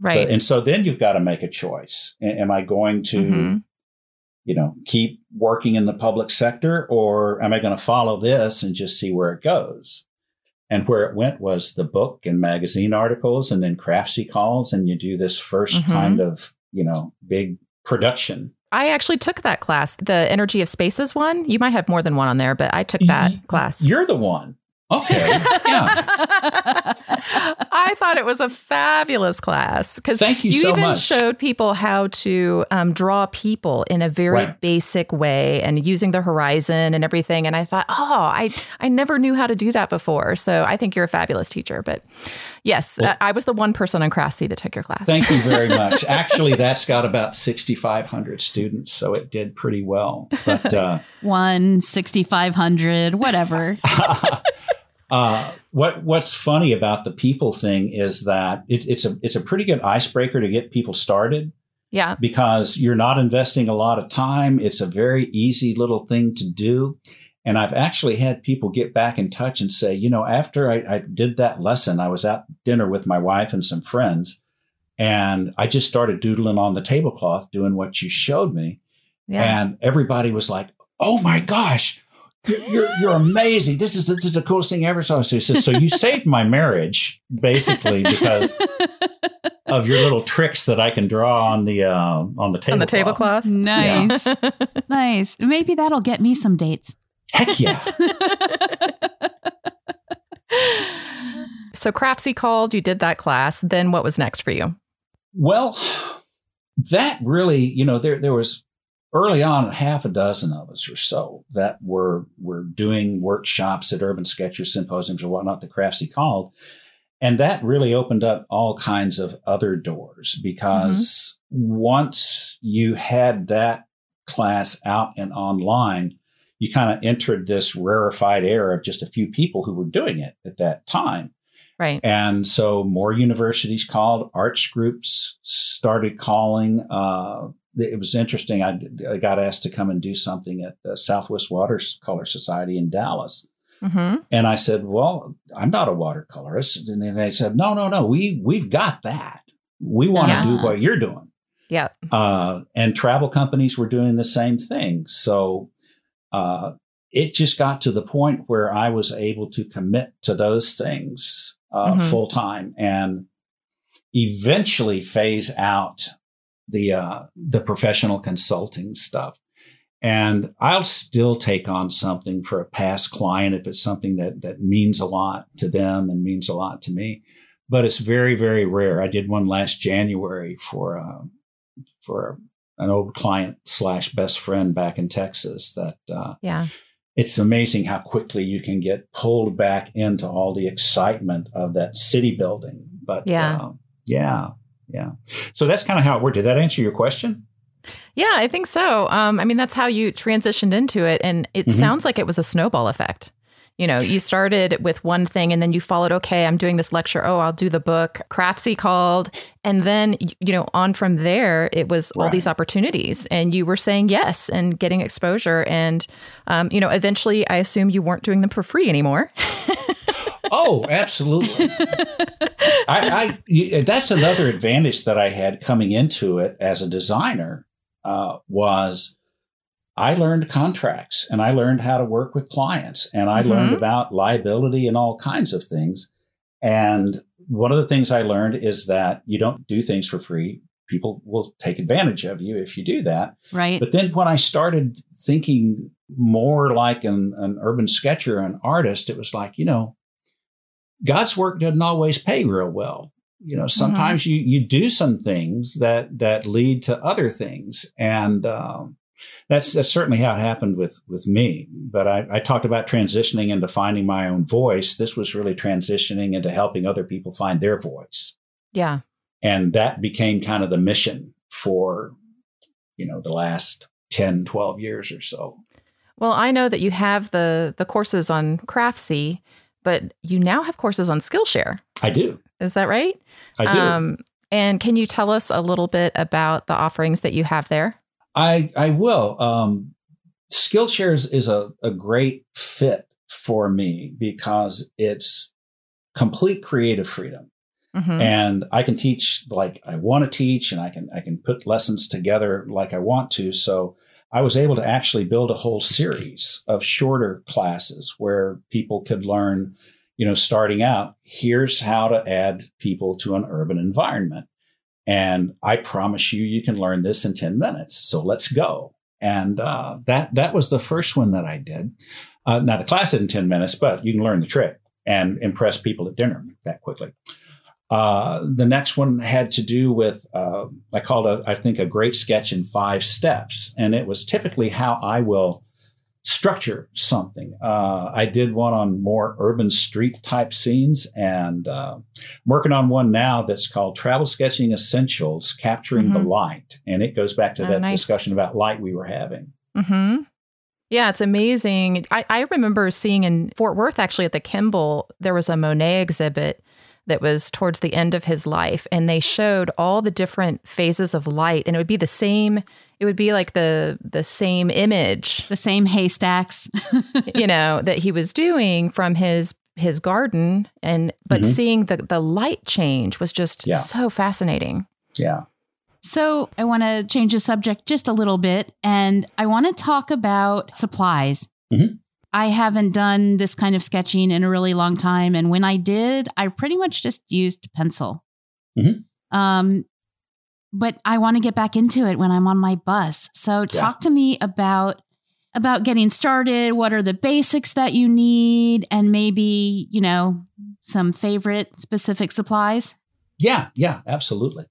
Right. But, and so then you've got to make a choice. Am I going to, mm-hmm. you know, keep working in the public sector or am I going to follow this and just see where it goes? And where it went was the book and magazine articles and then craftsy calls. And you do this 1st mm-hmm. kind of, you know, big production. I actually took that class, the Energy of Spaces one. You might have more than one on there, but I took that class. You're the one. Okay. Yeah. I thought it was a fabulous class because Thank you, you so even much. showed people how to um, draw people in a very right. basic way and using the horizon and everything. And I thought, oh, I I never knew how to do that before. So I think you're a fabulous teacher. But yes, well, I was the one person on Craftsy that took your class. Thank you very much. Actually, that's got about 6,500 students, so it did pretty well. But uh, one 6,500, whatever. Uh, what What's funny about the people thing is that it's it's a it's a pretty good icebreaker to get people started. Yeah, because you're not investing a lot of time. It's a very easy little thing to do. And I've actually had people get back in touch and say, you know, after I, I did that lesson, I was at dinner with my wife and some friends, and I just started doodling on the tablecloth, doing what you showed me. Yeah. And everybody was like, oh my gosh, you're, you're amazing. This is, the, this is the coolest thing ever. So he says, so you saved my marriage basically because of your little tricks that I can draw on the, uh, on the tablecloth. On the tablecloth. Nice. Yeah. nice. Maybe that'll get me some dates. Heck yeah. so Craftsy called, you did that class. Then what was next for you? Well, that really, you know, there, there was early on, half a dozen of us or so that were were doing workshops at Urban Sketchers symposiums or whatnot, the Craftsy called. And that really opened up all kinds of other doors because mm-hmm. once you had that class out and online, you kind of entered this rarefied era of just a few people who were doing it at that time. Right. And so more universities called, arts groups started calling. Uh, it was interesting. I, I, got asked to come and do something at the Southwest Watercolor Society in Dallas. Mm-hmm. And I said, "Well, I'm not a watercolorist." And then they said, "No, no, no. We we've got that. We want to yeah. do what you're doing." Yeah. Uh, and travel companies were doing the same thing. So uh, it just got to the point where I was able to commit to those things uh, mm-hmm. full time and eventually phase out the uh, the professional consulting stuff. And I'll still take on something for a past client if it's something that that means a lot to them and means a lot to me. But it's very very rare. I did one last January for uh, for an old client slash best friend back in Texas. That uh, yeah it's amazing how quickly you can get pulled back into all the excitement of that city building. But yeah, uh, yeah, yeah. So that's kind of how it worked. Did that answer your question? Yeah, I think so. Um, I mean, that's how you transitioned into it, and it mm-hmm. sounds like it was a snowball effect you know, you started with one thing and then you followed, okay, I'm doing this lecture. Oh, I'll do the book. Craftsy called. And then, you know, on from there, it was right. all these opportunities and you were saying yes and getting exposure. And, um, you know, eventually I assume you weren't doing them for free anymore. oh, absolutely. I, I, that's another advantage that I had coming into it as a designer uh, was I learned contracts and I learned how to work with clients and I mm-hmm. learned about liability and all kinds of things. And one of the things I learned is that you don't do things for free. People will take advantage of you if you do that. Right. But then when I started thinking more like an, an urban sketcher, an artist, it was like, you know, God's work doesn't always pay real well. You know, mm-hmm. sometimes mm-hmm. you you do some things that that lead to other things, and um, that's that's certainly how it happened with with me. But I, I, talked about transitioning into finding my own voice. This was really transitioning into helping other people find their voice. Yeah. And that became kind of the mission for, you know, the last 10, 12 years or so. Well, I know that you have the the courses on Craftsy, but you now have courses on Skillshare. I do. Is that right? I do. Um, and can you tell us a little bit about the offerings that you have there? I I will. Um, Skillshare is a, a great fit for me because it's complete creative freedom. Mm-hmm. And I can teach like I want to teach and I can I can put lessons together like I want to. So I was able to actually build a whole series of shorter classes where people could learn, you know, starting out, here's how to add people to an urban environment. And I promise you, you can learn this in 10 minutes. So let's go. And uh, that that was the first one that I did. Uh, now the class is in 10 minutes, but you can learn the trick and impress people at dinner that quickly. Uh, the next one had to do with uh, I called it I think a great sketch in five steps, and it was typically how I will structure something. Uh, I did one on more urban street type scenes, and uh, I'm working on one now that's called Travel Sketching Essentials Capturing mm-hmm. the Light. And it goes back to oh, that nice. discussion about light we were having. Mm-hmm. Yeah, it's amazing. I, I remember seeing in Fort Worth, actually, at the Kimbell, there was a Monet exhibit that was towards the end of his life, and they showed all the different phases of light, and it would be the same it would be like the the same image the same haystacks you know that he was doing from his his garden and but mm-hmm. seeing the the light change was just yeah. so fascinating yeah so i want to change the subject just a little bit and i want to talk about supplies mm-hmm. I haven't done this kind of sketching in a really long time and when i did i pretty much just used pencil mm-hmm. Um, but I want to get back into it when I'm on my bus. So yeah. talk to me about about getting started. What are the basics that you need and maybe, you know, some favorite specific supplies? Yeah, yeah, absolutely.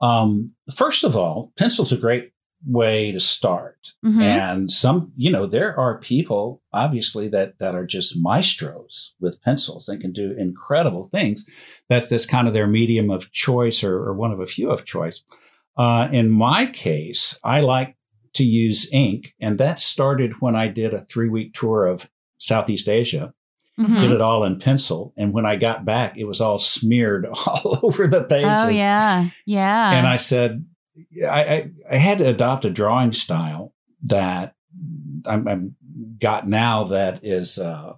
Um, first of all, pencil's a great way to start. Mm-hmm. And some, you know, there are people obviously that that are just maestros with pencils and can do incredible things. That's this kind of their medium of choice or, or one of a few of choice. Uh, in my case, I like to use ink, and that started when I did a three week tour of Southeast Asia. Mm-hmm. Did it all in pencil, and when I got back, it was all smeared all over the pages. Oh yeah, yeah. And I said, I, I, I had to adopt a drawing style that I'm, I'm got now that is, uh,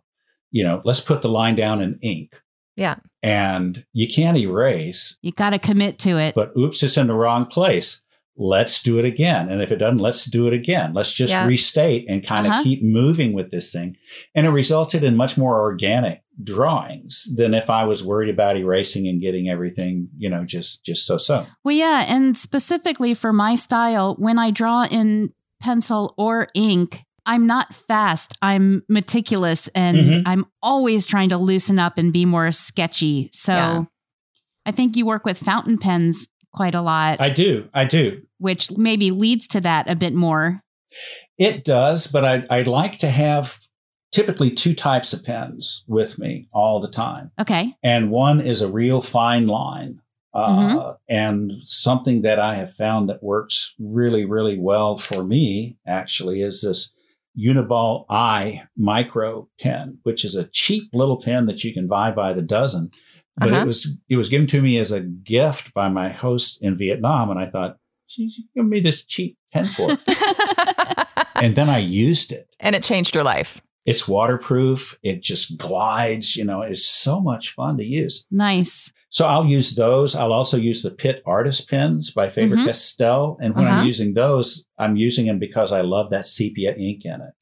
you know, let's put the line down in ink. Yeah. And you can't erase. You got to commit to it. But oops, it's in the wrong place. Let's do it again. And if it doesn't, let's do it again. Let's just yeah. restate and kind uh-huh. of keep moving with this thing. And it resulted in much more organic drawings than if I was worried about erasing and getting everything, you know, just just so so. Well, yeah, and specifically for my style, when I draw in pencil or ink, I'm not fast. I'm meticulous and mm-hmm. I'm always trying to loosen up and be more sketchy. So yeah. I think you work with fountain pens quite a lot. I do. I do. Which maybe leads to that a bit more. It does, but I, I like to have typically two types of pens with me all the time. Okay. And one is a real fine line. Uh, mm-hmm. And something that I have found that works really, really well for me actually is this Uniball Eye micro pen, which is a cheap little pen that you can buy by the dozen. But uh-huh. it was it was given to me as a gift by my host in Vietnam, and I thought, "Geez, you give me this cheap pen for it." and then I used it, and it changed your life. It's waterproof. It just glides. You know, it's so much fun to use. Nice. So I'll use those. I'll also use the Pitt Artist Pens by Faber mm-hmm. Castell. And when uh-huh. I'm using those, I'm using them because I love that sepia ink in it.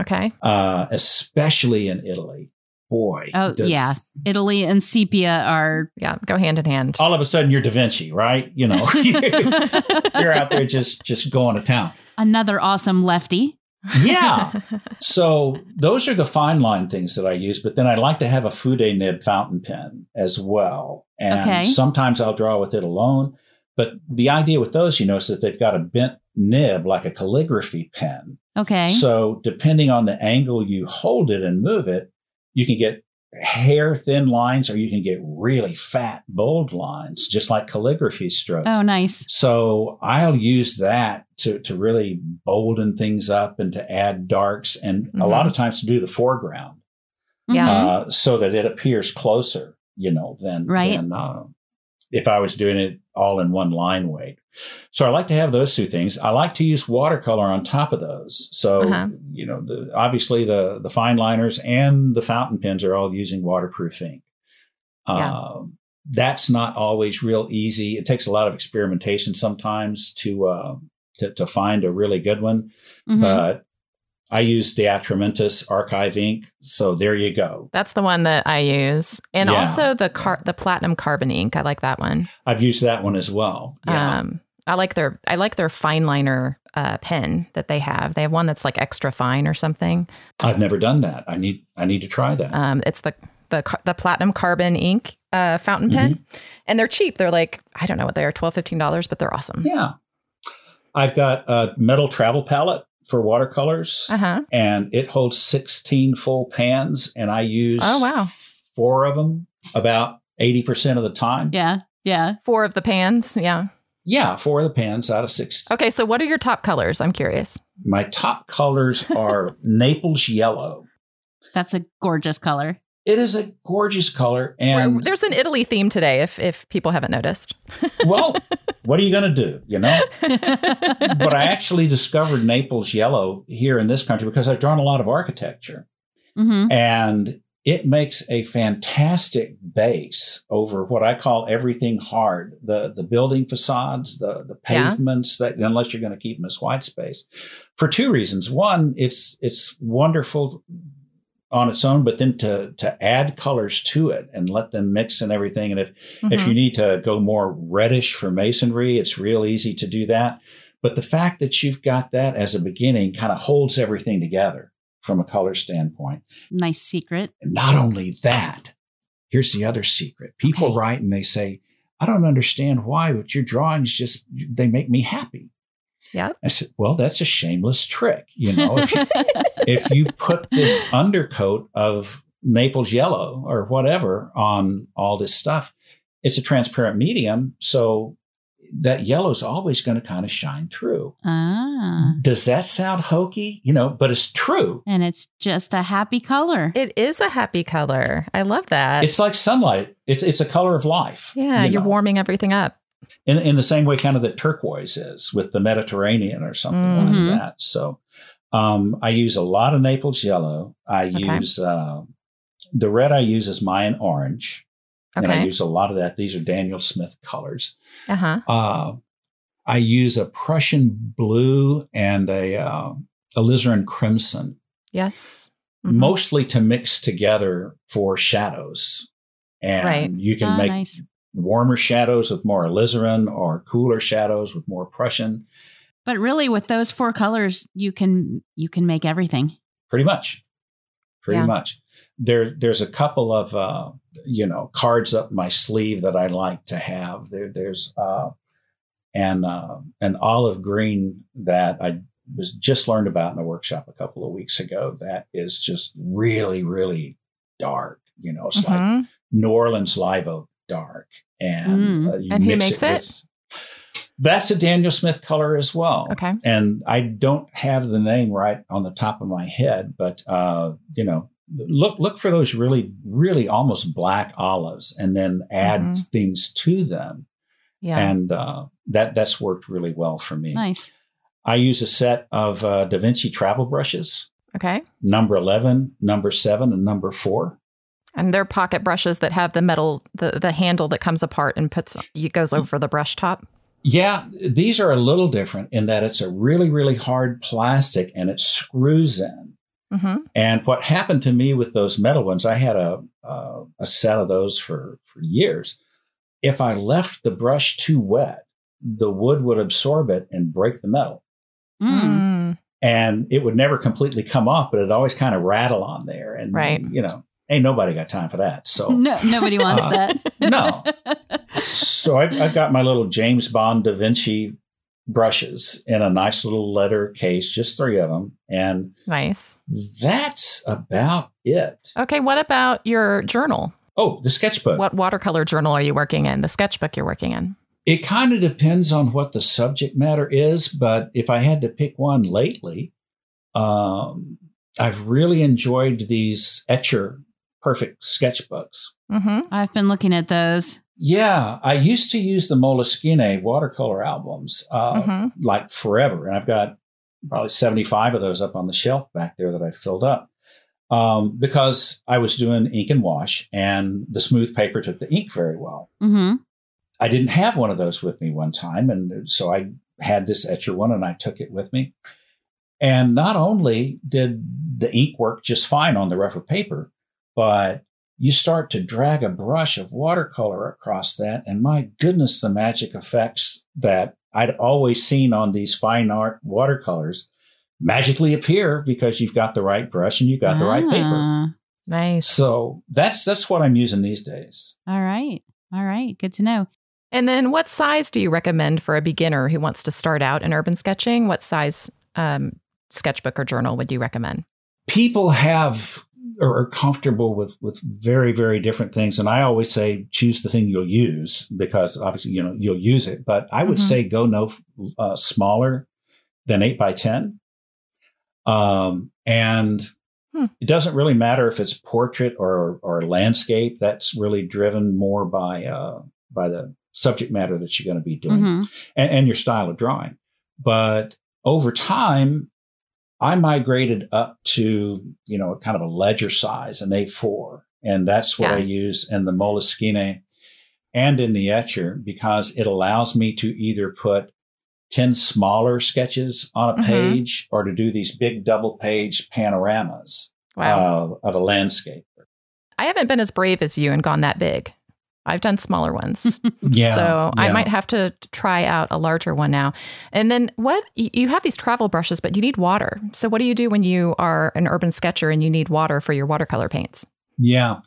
Okay. Uh, especially in Italy. Boy. Oh, does, yeah. Italy and sepia are. Yeah, go hand in hand. All of a sudden you're Da Vinci, right? You know, you're out there just, just going to town. Another awesome lefty yeah. so those are the fine line things that I use, but then I like to have a Fude nib fountain pen as well. And okay. sometimes I'll draw with it alone. But the idea with those, you know, is that they've got a bent nib like a calligraphy pen. Okay. So depending on the angle you hold it and move it, you can get hair thin lines or you can get really fat bold lines just like calligraphy strokes oh nice so i'll use that to, to really bolden things up and to add darks and mm-hmm. a lot of times to do the foreground yeah uh, so that it appears closer you know than, right. than uh, if i was doing it all in one line weight so I like to have those two things. I like to use watercolor on top of those. So uh-huh. you know, the, obviously the the fine liners and the fountain pens are all using waterproof ink. Yeah. Um, that's not always real easy. It takes a lot of experimentation sometimes to uh, to, to find a really good one. Mm-hmm. But I use the Atramentis archive ink, so there you go. That's the one that I use, and yeah. also the car- the platinum carbon ink. I like that one. I've used that one as well. Yeah. Um, I like their I like their fine liner uh, pen that they have. They have one that's like extra fine or something. I've never done that. I need I need to try that. Um, it's the the the platinum carbon ink uh, fountain pen, mm-hmm. and they're cheap. They're like I don't know what they are, 12 dollars, but they're awesome. Yeah, I've got a metal travel palette for watercolors, uh-huh. and it holds sixteen full pans, and I use oh wow four of them about eighty percent of the time. Yeah, yeah, four of the pans. Yeah. Yeah, four of the pans out of six. Okay, so what are your top colors? I'm curious. My top colors are Naples yellow. That's a gorgeous color. It is a gorgeous color, and there's an Italy theme today. If if people haven't noticed, well, what are you going to do? You know, but I actually discovered Naples yellow here in this country because I've drawn a lot of architecture, mm-hmm. and it makes a fantastic base over what I call everything hard the the building facades, the the pavements yeah. that unless you're going to keep them as white space, for two reasons. One, it's it's wonderful on its own, but then to to add colors to it and let them mix and everything. And if mm-hmm. if you need to go more reddish for masonry, it's real easy to do that. But the fact that you've got that as a beginning kind of holds everything together from a color standpoint. Nice secret. And not only that, here's the other secret. People okay. write and they say, I don't understand why, but your drawings just, they make me happy. Yeah. I said, well, that's a shameless trick. You know, if you, if you put this undercoat of Naples yellow or whatever on all this stuff, it's a transparent medium. So that yellow is always going to kind of shine through. Ah. Does that sound hokey? You know, but it's true. And it's just a happy color. It is a happy color. I love that. It's like sunlight. It's it's a color of life. Yeah, you you're know? warming everything up. in in the same way, kind of that turquoise is with the Mediterranean or something Mhm. like that. So, um, I use a lot of Naples yellow. I Okay. use uh, the red. I use is Mayan orange, and I use a lot of that. These are Daniel Smith colors. Uh huh. Uh, I use a Prussian blue and a uh, alizarin crimson, Yes. Mhm. mostly to mix together for shadows. And Right. you can Ah, make nice. warmer shadows with more alizarin or cooler shadows with more Prussian. But really, with those four colors, you can you can make everything. Pretty much. Pretty Yeah. much. There, there's a couple of uh, you know cards up my sleeve that I like to have. There, there's uh, an uh, an olive green that I was just learned about in a workshop a couple of weeks ago. That is just really, really dark. You know, it's like Mhm. New Orleans live oak dark, and Mm. uh, you And who makes it? with- that's a Daniel Smith color as well. Okay. And I don't have the name right on the top of my head, but uh, you know, look look for those really really almost black olives, and then add Mhm. things to them, Yeah. and uh, that that's worked really well for me. Nice. I use a set of uh, Da Vinci travel brushes, okay. number eleven, number seven, and number four. And they're pocket brushes that have the metal, the, the handle that comes apart and puts, it goes over the brush top. Yeah, these are a little different in that it's a really, really hard plastic and it screws in. Mm-hmm. And what happened to me with those metal ones, I had a uh, a set of those for for years. If I left the brush too wet, the wood would absorb it and break the metal, Mm. Mm. and it would never completely come off, but it always kind of rattle on there. And Right. you know, ain't nobody got time for that. So No, nobody wants Uh, that. no. so I've, I've got my little James Bond Da Vinci brushes in a nice little leather case, just three of them, and Nice. that's about it. Okay. What about your journal? Oh, the sketchbook. What watercolor journal are you working in? The sketchbook you're working in? It kind of depends on what the subject matter is, but if I had to pick one lately, um, I've really enjoyed these Etchr Perfect sketchbooks. Mm-hmm. I've been looking at those. Yeah, I used to use the Moleskine watercolor albums uh, Mm-hmm. like forever, and I've got probably seventy-five of those up on the shelf back there that I filled up um, because I was doing ink and wash, and the smooth paper took the ink very well. Mm-hmm. I didn't have one of those with me one time. And so I had this Etchr one and I took it with me. And not only did the ink work just fine on the rougher paper, but you start to drag a brush of watercolor across that. And my goodness, the magic effects that I'd always seen on these fine art watercolors magically appear because you've got the right brush and you've got the right paper. Ah, Nice. So that's that's what I'm using these days. All right. All right. Good to know. and then what size do you recommend for a beginner who wants to start out in urban sketching? What size um, sketchbook or journal would you recommend? people have are comfortable with with very very different things and i always say choose the thing you'll use because obviously you know you'll use it but i would Mhm. say go no uh, smaller than 8 by 10 um and Hmm. it doesn't really matter if it's portrait or or landscape that's really driven more by uh by the subject matter that you're going to be doing hmm and, and your style of drawing. But over time, I migrated up to, you know, kind of a ledger size, an A4. And that's what Yeah. I use in the Moleskine and in the Etchr because it allows me to either put 10 smaller sketches on a Mhm. page or to do these big double page panoramas Wow. uh, of a landscape. I haven't been as brave as you and gone that big. I've done smaller ones. Yeah. so I might have to try out a larger one now. And then what you have these travel brushes, but you need water. So what do you do when you are an urban sketcher and you need water for your watercolor paints? Yeah.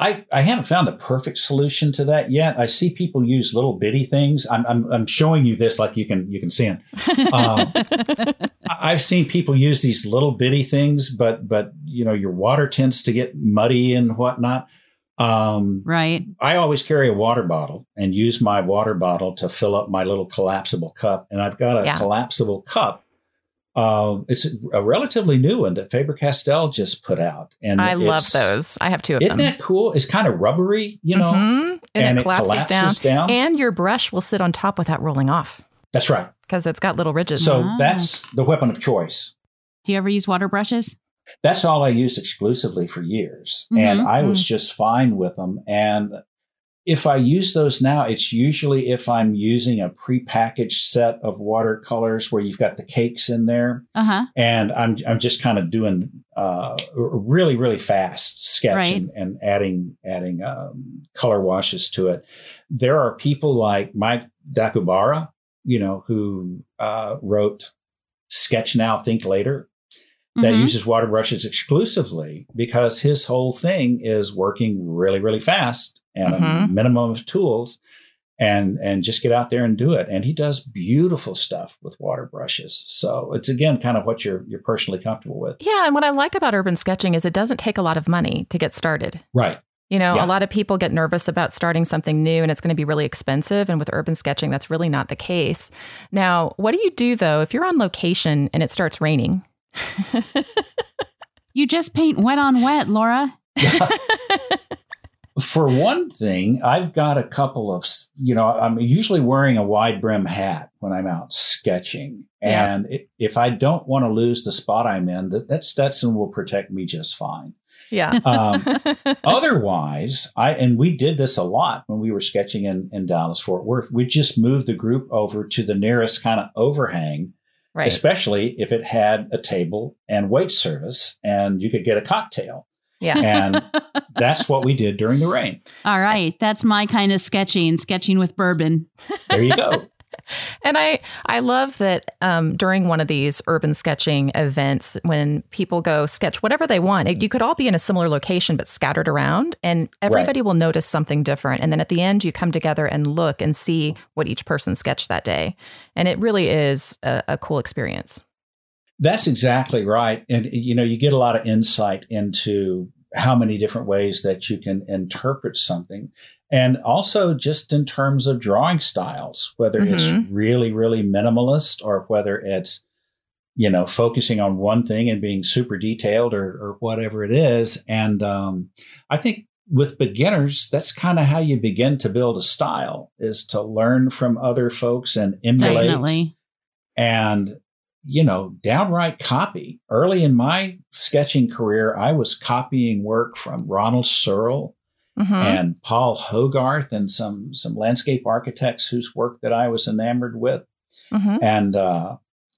I, I haven't found a perfect solution to that yet. I see people use little bitty things. I'm, I'm, I'm showing you this like you can you can see it. Um, I've seen people use these little bitty things, but but you know your water tends to get muddy and whatnot. Um, right. I always carry a water bottle and use my water bottle to fill up my little collapsible cup, and I've got a yeah. collapsible cup uh, it's a relatively new one that Faber Castell just put out, and I love those. I have two of isn't them. Isn't that cool? It's kind of rubbery, you know, mm-hmm. and, and, it, collapses, it collapses down. down. and your brush will sit on top without rolling off. That's right, because it's got little ridges. So oh. that's the weapon of choice. Do you ever use water brushes? That's all I used exclusively for years, mm-hmm. and I was mm-hmm. just fine with them. And if I use those now, it's usually if I'm using a prepackaged set of watercolors where you've got the cakes in there, uh-huh. and I'm I'm just kind of doing uh, really really fast sketch right. and, and, adding adding um, color washes to it. There are people like Mike Daikubara, you know, who uh, wrote Sketch Now, Think Later, that mm-hmm. uses water brushes exclusively because his whole thing is working really, really fast and mm-hmm. a minimum of tools and and just get out there and do it. And he does beautiful stuff with water brushes. So it's again kind of what you're you're personally comfortable with. Yeah, and what I like about urban sketching is it doesn't take a lot of money to get started. Right. You know, yeah. a lot of people get nervous about starting something new and it's going to be really expensive. And with urban sketching, that's really not the case. Now, what do you do though if you're on location and it starts raining? you just paint wet on wet, Laura. For one thing, I've got a couple of, you know, I'm usually wearing a wide brim hat when I'm out sketching. And yeah. if I don't want to lose the spot I'm in, that, that Stetson will protect me just fine. Yeah. um, otherwise, I and we did this a lot when we were sketching in, in Dallas Fort Worth. We just moved the group over to the nearest kind of overhang right. especially if it had a table and wait service and you could get a cocktail. Yeah. And that's what we did during the rain. All right. That's my kind of sketching, sketching with bourbon. There you go. and I I love that um, during one of these urban sketching events, when people go sketch whatever they want, it, you could all be in a similar location but scattered around, and everybody right. will notice something different. And then at the end, you come together and look and see what each person sketched that day, and it really is a, a cool experience. That's exactly right, and you know you get a lot of insight into how many different ways that you can interpret something and also just in terms of drawing styles, whether mm-hmm. it's really, really minimalist or whether it's, you know, focusing on one thing and being super detailed or, or whatever it is. And um, I think with beginners, that's kind of how you begin to build a style is to learn from other folks and emulate. Definitely. And, you know, downright copy. Early in my sketching career, I was copying work from Ronald Searle mm-hmm. and Paul Hogarth and some some landscape architects whose work that I was enamored with. Mm-hmm. And uh,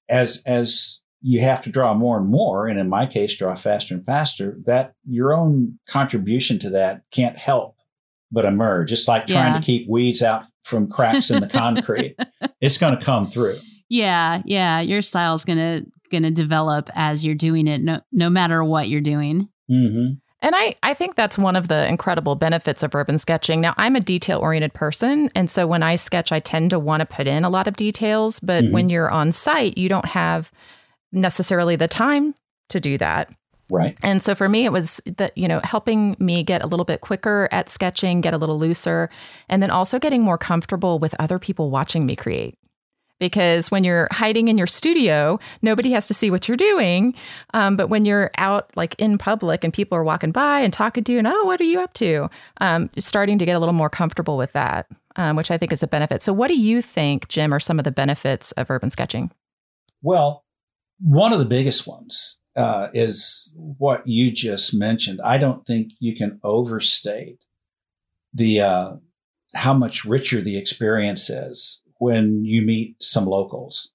as as you have to draw more and more, and in my case, draw faster and faster, that your own contribution to that can't help but emerge. It's like trying yeah. to keep weeds out from cracks in the concrete. It's going to come through. Yeah, yeah. Your style is gonna gonna develop as you're doing it, no no matter what you're doing. Mm-hmm. And I, I think that's one of the incredible benefits of urban sketching. Now, I'm a detail oriented person. And so when I sketch, I tend to want to put in a lot of details. But mm-hmm. when you're on site, you don't have necessarily the time to do that. Right. And so for me, it was that, you know, helping me get a little bit quicker at sketching, get a little looser, and then also getting more comfortable with other people watching me create because when you're hiding in your studio, nobody has to see what you're doing. Um, but when you're out like in public and people are walking by and talking to you and, oh, what are you up to? Um, starting to get a little more comfortable with that, um, which I think is a benefit. So, what do you think, Jim, are some of the benefits of urban sketching? Well, one of the biggest ones uh, is what you just mentioned. I don't think you can overstate the uh, how much richer the experience is when you meet some locals.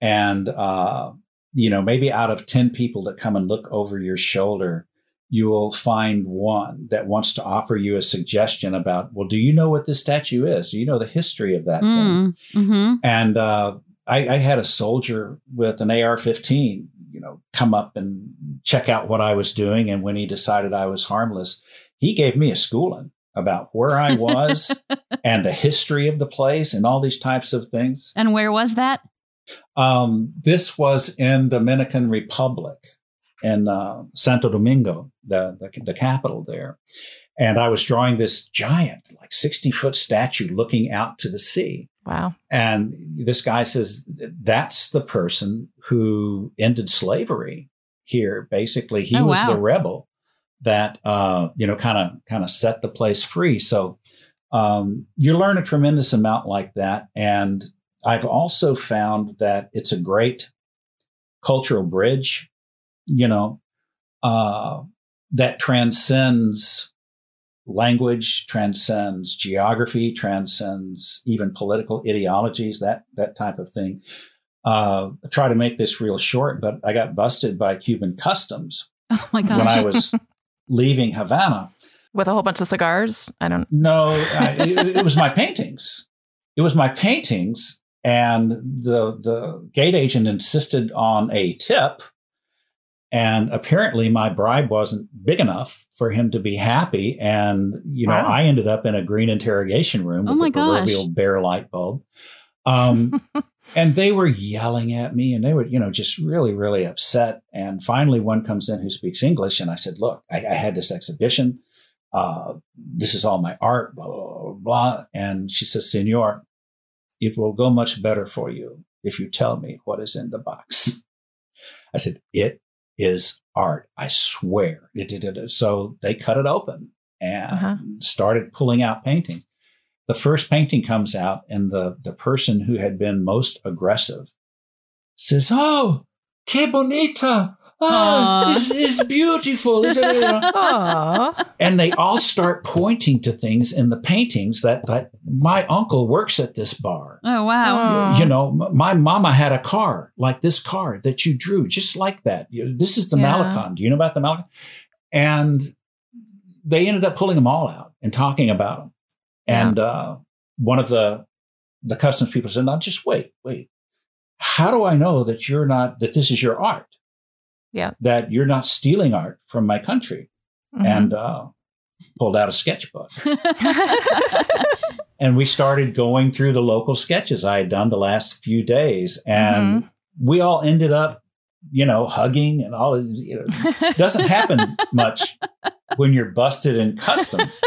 And uh, you know maybe out of 10 people that come and look over your shoulder you will find one that wants to offer you a suggestion about well do you know what this statue is? Do you know the history of that mm, thing mm-hmm. and uh, I, I, had a soldier with an ar-15 you know come up and check out what i was doing. And when he decided i was harmless he gave me a schooling about where I was and the history of the place and all these types of things. And where was that? Um, this was in Dominican Republic in uh, Santo Domingo, the, the, the capital there. And I was drawing this giant, like 60 foot statue looking out to the sea. Wow. And this guy says, that's the person who ended slavery here. Basically, he Oh, was wow. the rebel that, uh, you know, kind of, kind of set the place free. So, um, you learn a tremendous amount like that. And I've also found that it's a great cultural bridge, you know, uh, that transcends language, transcends geography, transcends even political ideologies, that that type of thing. Uh, I try to make this real short, but I got busted by Cuban customs Oh my gosh. when I was leaving Havana. With a whole bunch of cigars. I don't. Know. No, I, it, it was my paintings. It was my paintings, and the the gate agent insisted on a tip, and apparently my bribe wasn't big enough for him to be happy. And you know, Wow. I ended up in a green interrogation room Oh with my the gosh. proverbial bare light bulb. Um, and they were yelling at me, and they were, you know, just really, really upset. And finally, one comes in who speaks English, and I said, "Look, I, I had this exhibition." uh, this is all my art, blah, blah, blah, blah. And she says, Senor, it will go much better for you if you tell me what is in the box. I said, it is art. I swear. It, it, it, So they cut it open and Uh-huh. started pulling out paintings. The first painting comes out and the, the person who had been most aggressive says, Oh, que bonita. Ah, Aw. Oh, it's, it's beautiful. Isn't it? Aw. and they all start pointing to things in the paintings that, that my uncle works at this bar. oh wow. Oh. You know, my mama had a car like this car that you drew, just like that. This is the Yeah. Malecon. Do you know about the Malecon? And they ended up pulling them all out and talking about them. And uh, one of the the customs people said, "Now, just wait, wait. How do I know that you're not that this is your art? Yeah. that you're not stealing art from my country?" Mhm. and uh, pulled out a sketchbook. And we started going through the local sketches I had done the last few days. And we all ended up, you know, hugging and all. You know, it doesn't happen much when you're busted in customs.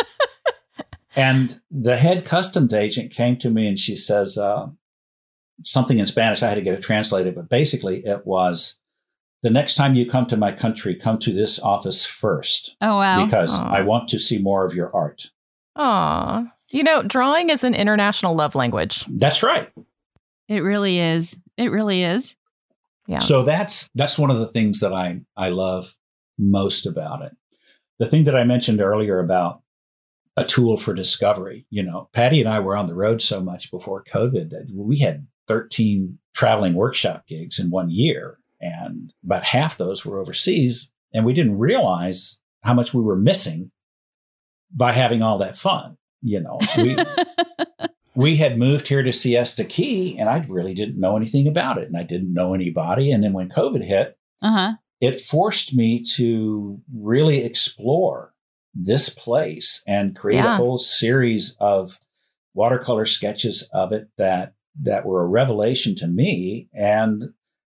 And the head customs agent came to me and she says uh, something in Spanish. I had to get it translated, but basically it was the next time you come to my country, come to this office first oh wow. because Aw. I want to see more of your art. Aw. You know, drawing is an international love language. That's right. It really is. It really is. Yeah. So that's that's one of the things that I I love most about it. The thing that I mentioned earlier about a tool for discovery, you know, Patty and I were on the road so much before COVID that we had 13 traveling workshop gigs in one year and about half those were overseas and we didn't realize how much we were missing by having all that fun, you know. We we had moved here to Siesta Key and I really didn't know anything about it and I didn't know anybody. And then when COVID hit, Uh huh. it forced me to really explore this place and create Yeah. a whole series of watercolor sketches of it that that were a revelation to me and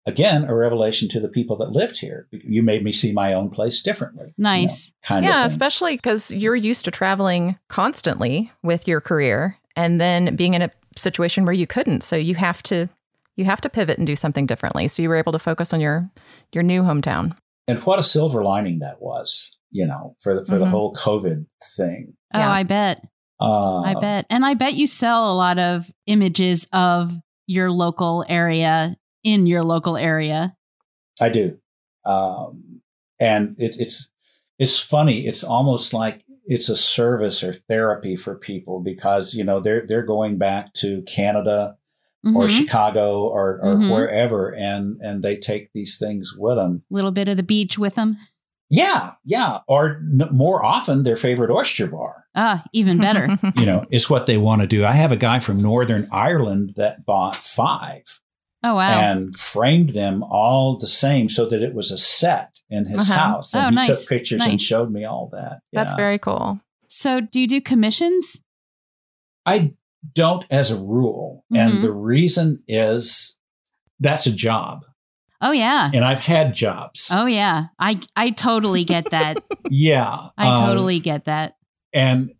again a revelation to the people that lived here you made me see my own place differently you know, Nice. kind yeah, of especially because you're used to traveling constantly with your career and then being in a situation where you couldn't. So you have to you have to pivot and do something differently. So you were able to focus on your your new hometown. and what a silver lining that was you know for the for the Mhm. whole covid thing Oh, Yeah. I bet. uh, I bet. And I bet you sell a lot of images of your local area in your local area. I do. Um, and it, it's it's funny. It's almost like it's a service or therapy for people because you know they're they're going back to Canada or Mhm. Chicago or, or Mhm. wherever, and and they take these things with them. little bit of the beach with them. Yeah, yeah. Or n- more often, their favorite oyster bar. Ah, even better. You know, it's what they want to do. I have a guy from Northern Ireland that bought five Oh wow. and framed them all the same so that it was a set in his uh-huh. house. And oh, he nice. took pictures nice. and showed me all that. Yeah. That's very cool. So, do you do commissions? I don't as a rule. Mm-hmm. And the reason is that's a job. Oh yeah. And I've had jobs. Oh yeah. I I totally get that. yeah. I um, totally get that. And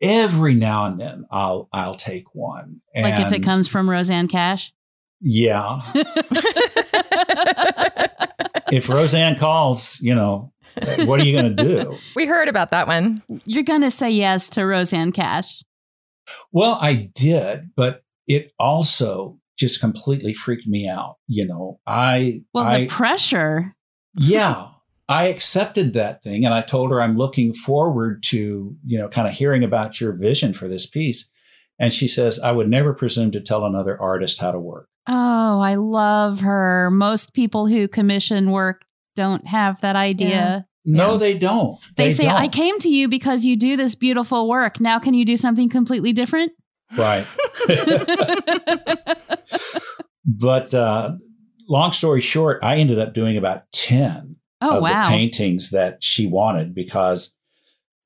every now and then I'll I'll take one. And like if it comes from Rosanne Cash? Yeah. if Rosanne calls, you know, what are you going to do? We heard about that one. You're going to say yes to Rosanne Cash. Well, I did, but it also just completely freaked me out. You know, I. Well, I, the pressure. Yeah. I accepted that thing and I told her I'm looking forward to, you know, kind of hearing about your vision for this piece. And she says, I would never presume to tell another artist how to work. Oh, I love her. Most people who commission work don't have that idea. Yeah. No, yeah. they don't. They, they say, don't. I came to you because you do this beautiful work. Now, can you do something completely different? Right. but uh, long story short, I ended up doing about 10 oh, of wow. the paintings that she wanted because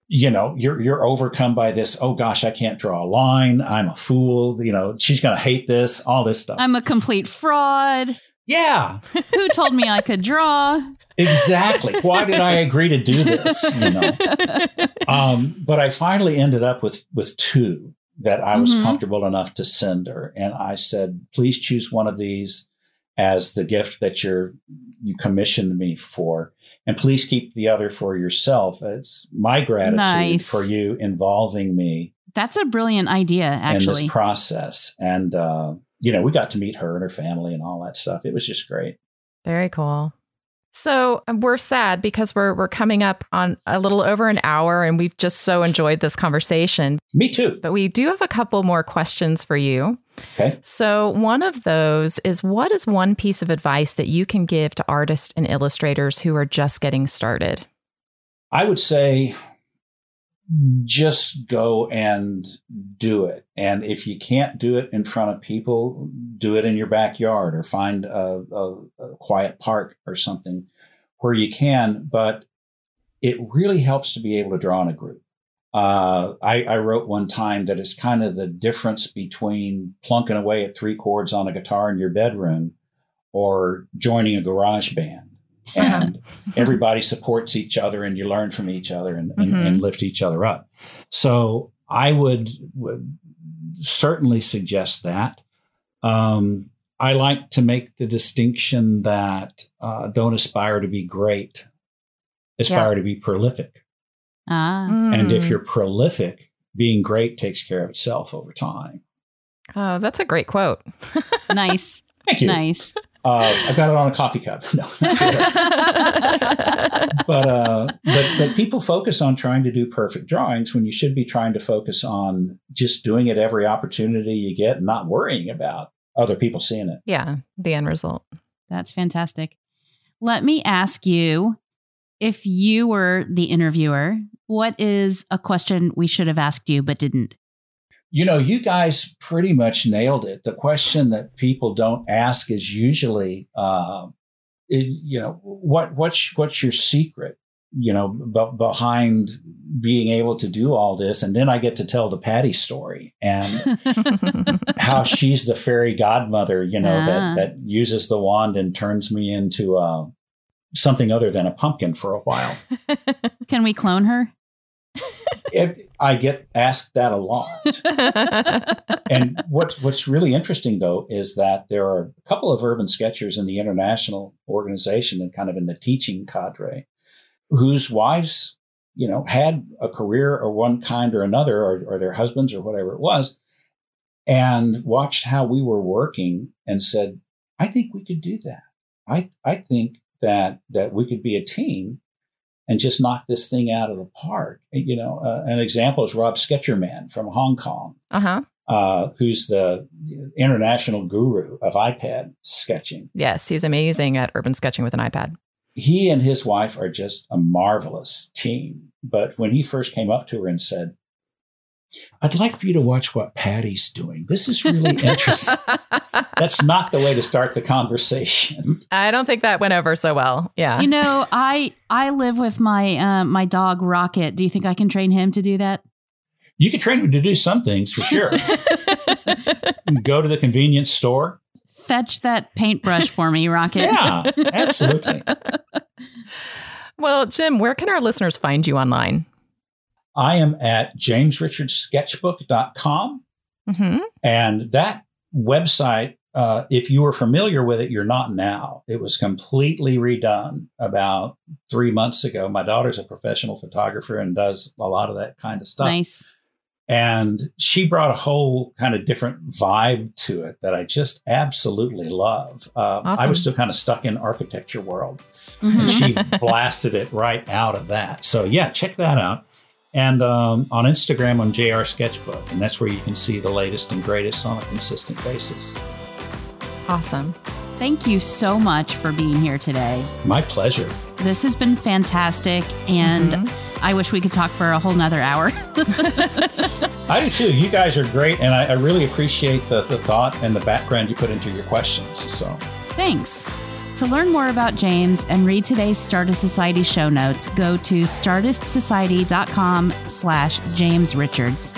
you know you're you're overcome by this oh gosh i can't draw a line. I'm a fool you know she's going to hate this all this stuff. I'm a complete fraud. Yeah. Who told me i could draw? Exactly. Why did i agree to do this you know? Um, but i finally ended up with with two that i was mm-hmm. comfortable enough to send her and i said please choose one of these as the gift that you're you commissioned me for and please keep the other for yourself. It's my gratitude nice. for you involving me. That's a brilliant idea, actually. In this process. And, uh, you know, we got to meet her and her family and all that stuff. It was just great. Very cool. So um, we're sad because we're we're coming up on a little over an hour and we've just so enjoyed this conversation. Me too. But we do have a couple more questions for you. Okay. So one of those is what is one piece of advice that you can give to artists and illustrators who are just getting started? I would say just go and do it. And if you can't do it in front of people, do it in your backyard or find a, a, a quiet park or something where you can. But it really helps to be able to draw in a group. Uh, I, I, wrote one time that it's kind of the difference between plunking away at three chords on a guitar in your bedroom or joining a garage band and everybody supports each other and you learn from each other and, and, mm-hmm. and lift each other up. So I would, would certainly suggest that. Um, I like to make the distinction that uh, don't aspire to be great, aspire yeah. to be prolific. Ah. And if mm. you're prolific, being great takes care of itself over time. Oh, that's a great quote. nice. Thank you. Nice. Uh, I got it on a coffee cup. No, but uh, but but people focus on trying to do perfect drawings when you should be trying to focus on just doing it every opportunity you get, and not worrying about other people seeing it. Yeah, the end result. That's fantastic. Let me ask you, if you were the interviewer, what is a question we should have asked you but didn't? You know, you guys pretty much nailed it. The question that people don't ask is usually, uh, it, you know, what what's what's your secret? You know, b- behind being able to do all this, and then I get to tell the Patty story and how she's the fairy godmother. You know, that ah. that uses the wand and turns me into uh, something other than a pumpkin for a while. Can we clone her? It, I get asked that a lot. and what's what's really interesting though is that there are a couple of urban sketchers in the international organization and kind of in the teaching cadre whose wives, you know, had a career or one kind or another, or, or their husbands or whatever it was, and watched how we were working and said, I think we could do that. I I think that that we could be a team and just knock this thing out of the park. You know, uh, an example is Rob Sketcherman from Hong Kong, uh-huh. uh, who's the international guru of iPad sketching. Yes, he's amazing at urban sketching with an iPad. He and his wife are just a marvelous team. But when he first came up to her and said, I'd like for you to watch what Patty's doing. This is really interesting. That's not the way to start the conversation. I don't think that went over so well. Yeah. You know, I I live with my uh, my dog Rocket. Do you think I can train him to do that? You can train him to do some things for sure. Go to the convenience store. Fetch that paintbrush for me, Rocket. yeah, absolutely. well, Jim, where can our listeners find you online? I am at jamesrichardssketchbook.com. Mm-hmm. And that website, uh, if you were familiar with it, you're not now. It was completely redone about three months ago. My daughter's a professional photographer and does a lot of that kind of stuff. Nice. And she brought a whole kind of different vibe to it that I just absolutely love. Uh, awesome. I was still kind of stuck in architecture world. Mm-hmm. And she blasted it right out of that. So yeah, check that out and um, on Instagram on JR Sketchbook. And that's where you can see the latest and greatest on a consistent basis. Awesome. Thank you so much for being here today. My pleasure. This has been fantastic. And mm-hmm. I wish we could talk for a whole nother hour. I do too. You guys are great. And I, I really appreciate the, the thought and the background you put into your questions. So thanks. To learn more about James and read today's Stardust Society show notes, go to stardustsociety.com slash James Richards.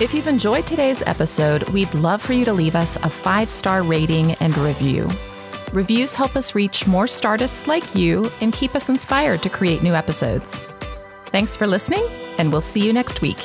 If you've enjoyed today's episode, we'd love for you to leave us a five-star rating and review. Reviews help us reach more Stardusts like you and keep us inspired to create new episodes. Thanks for listening, and we'll see you next week.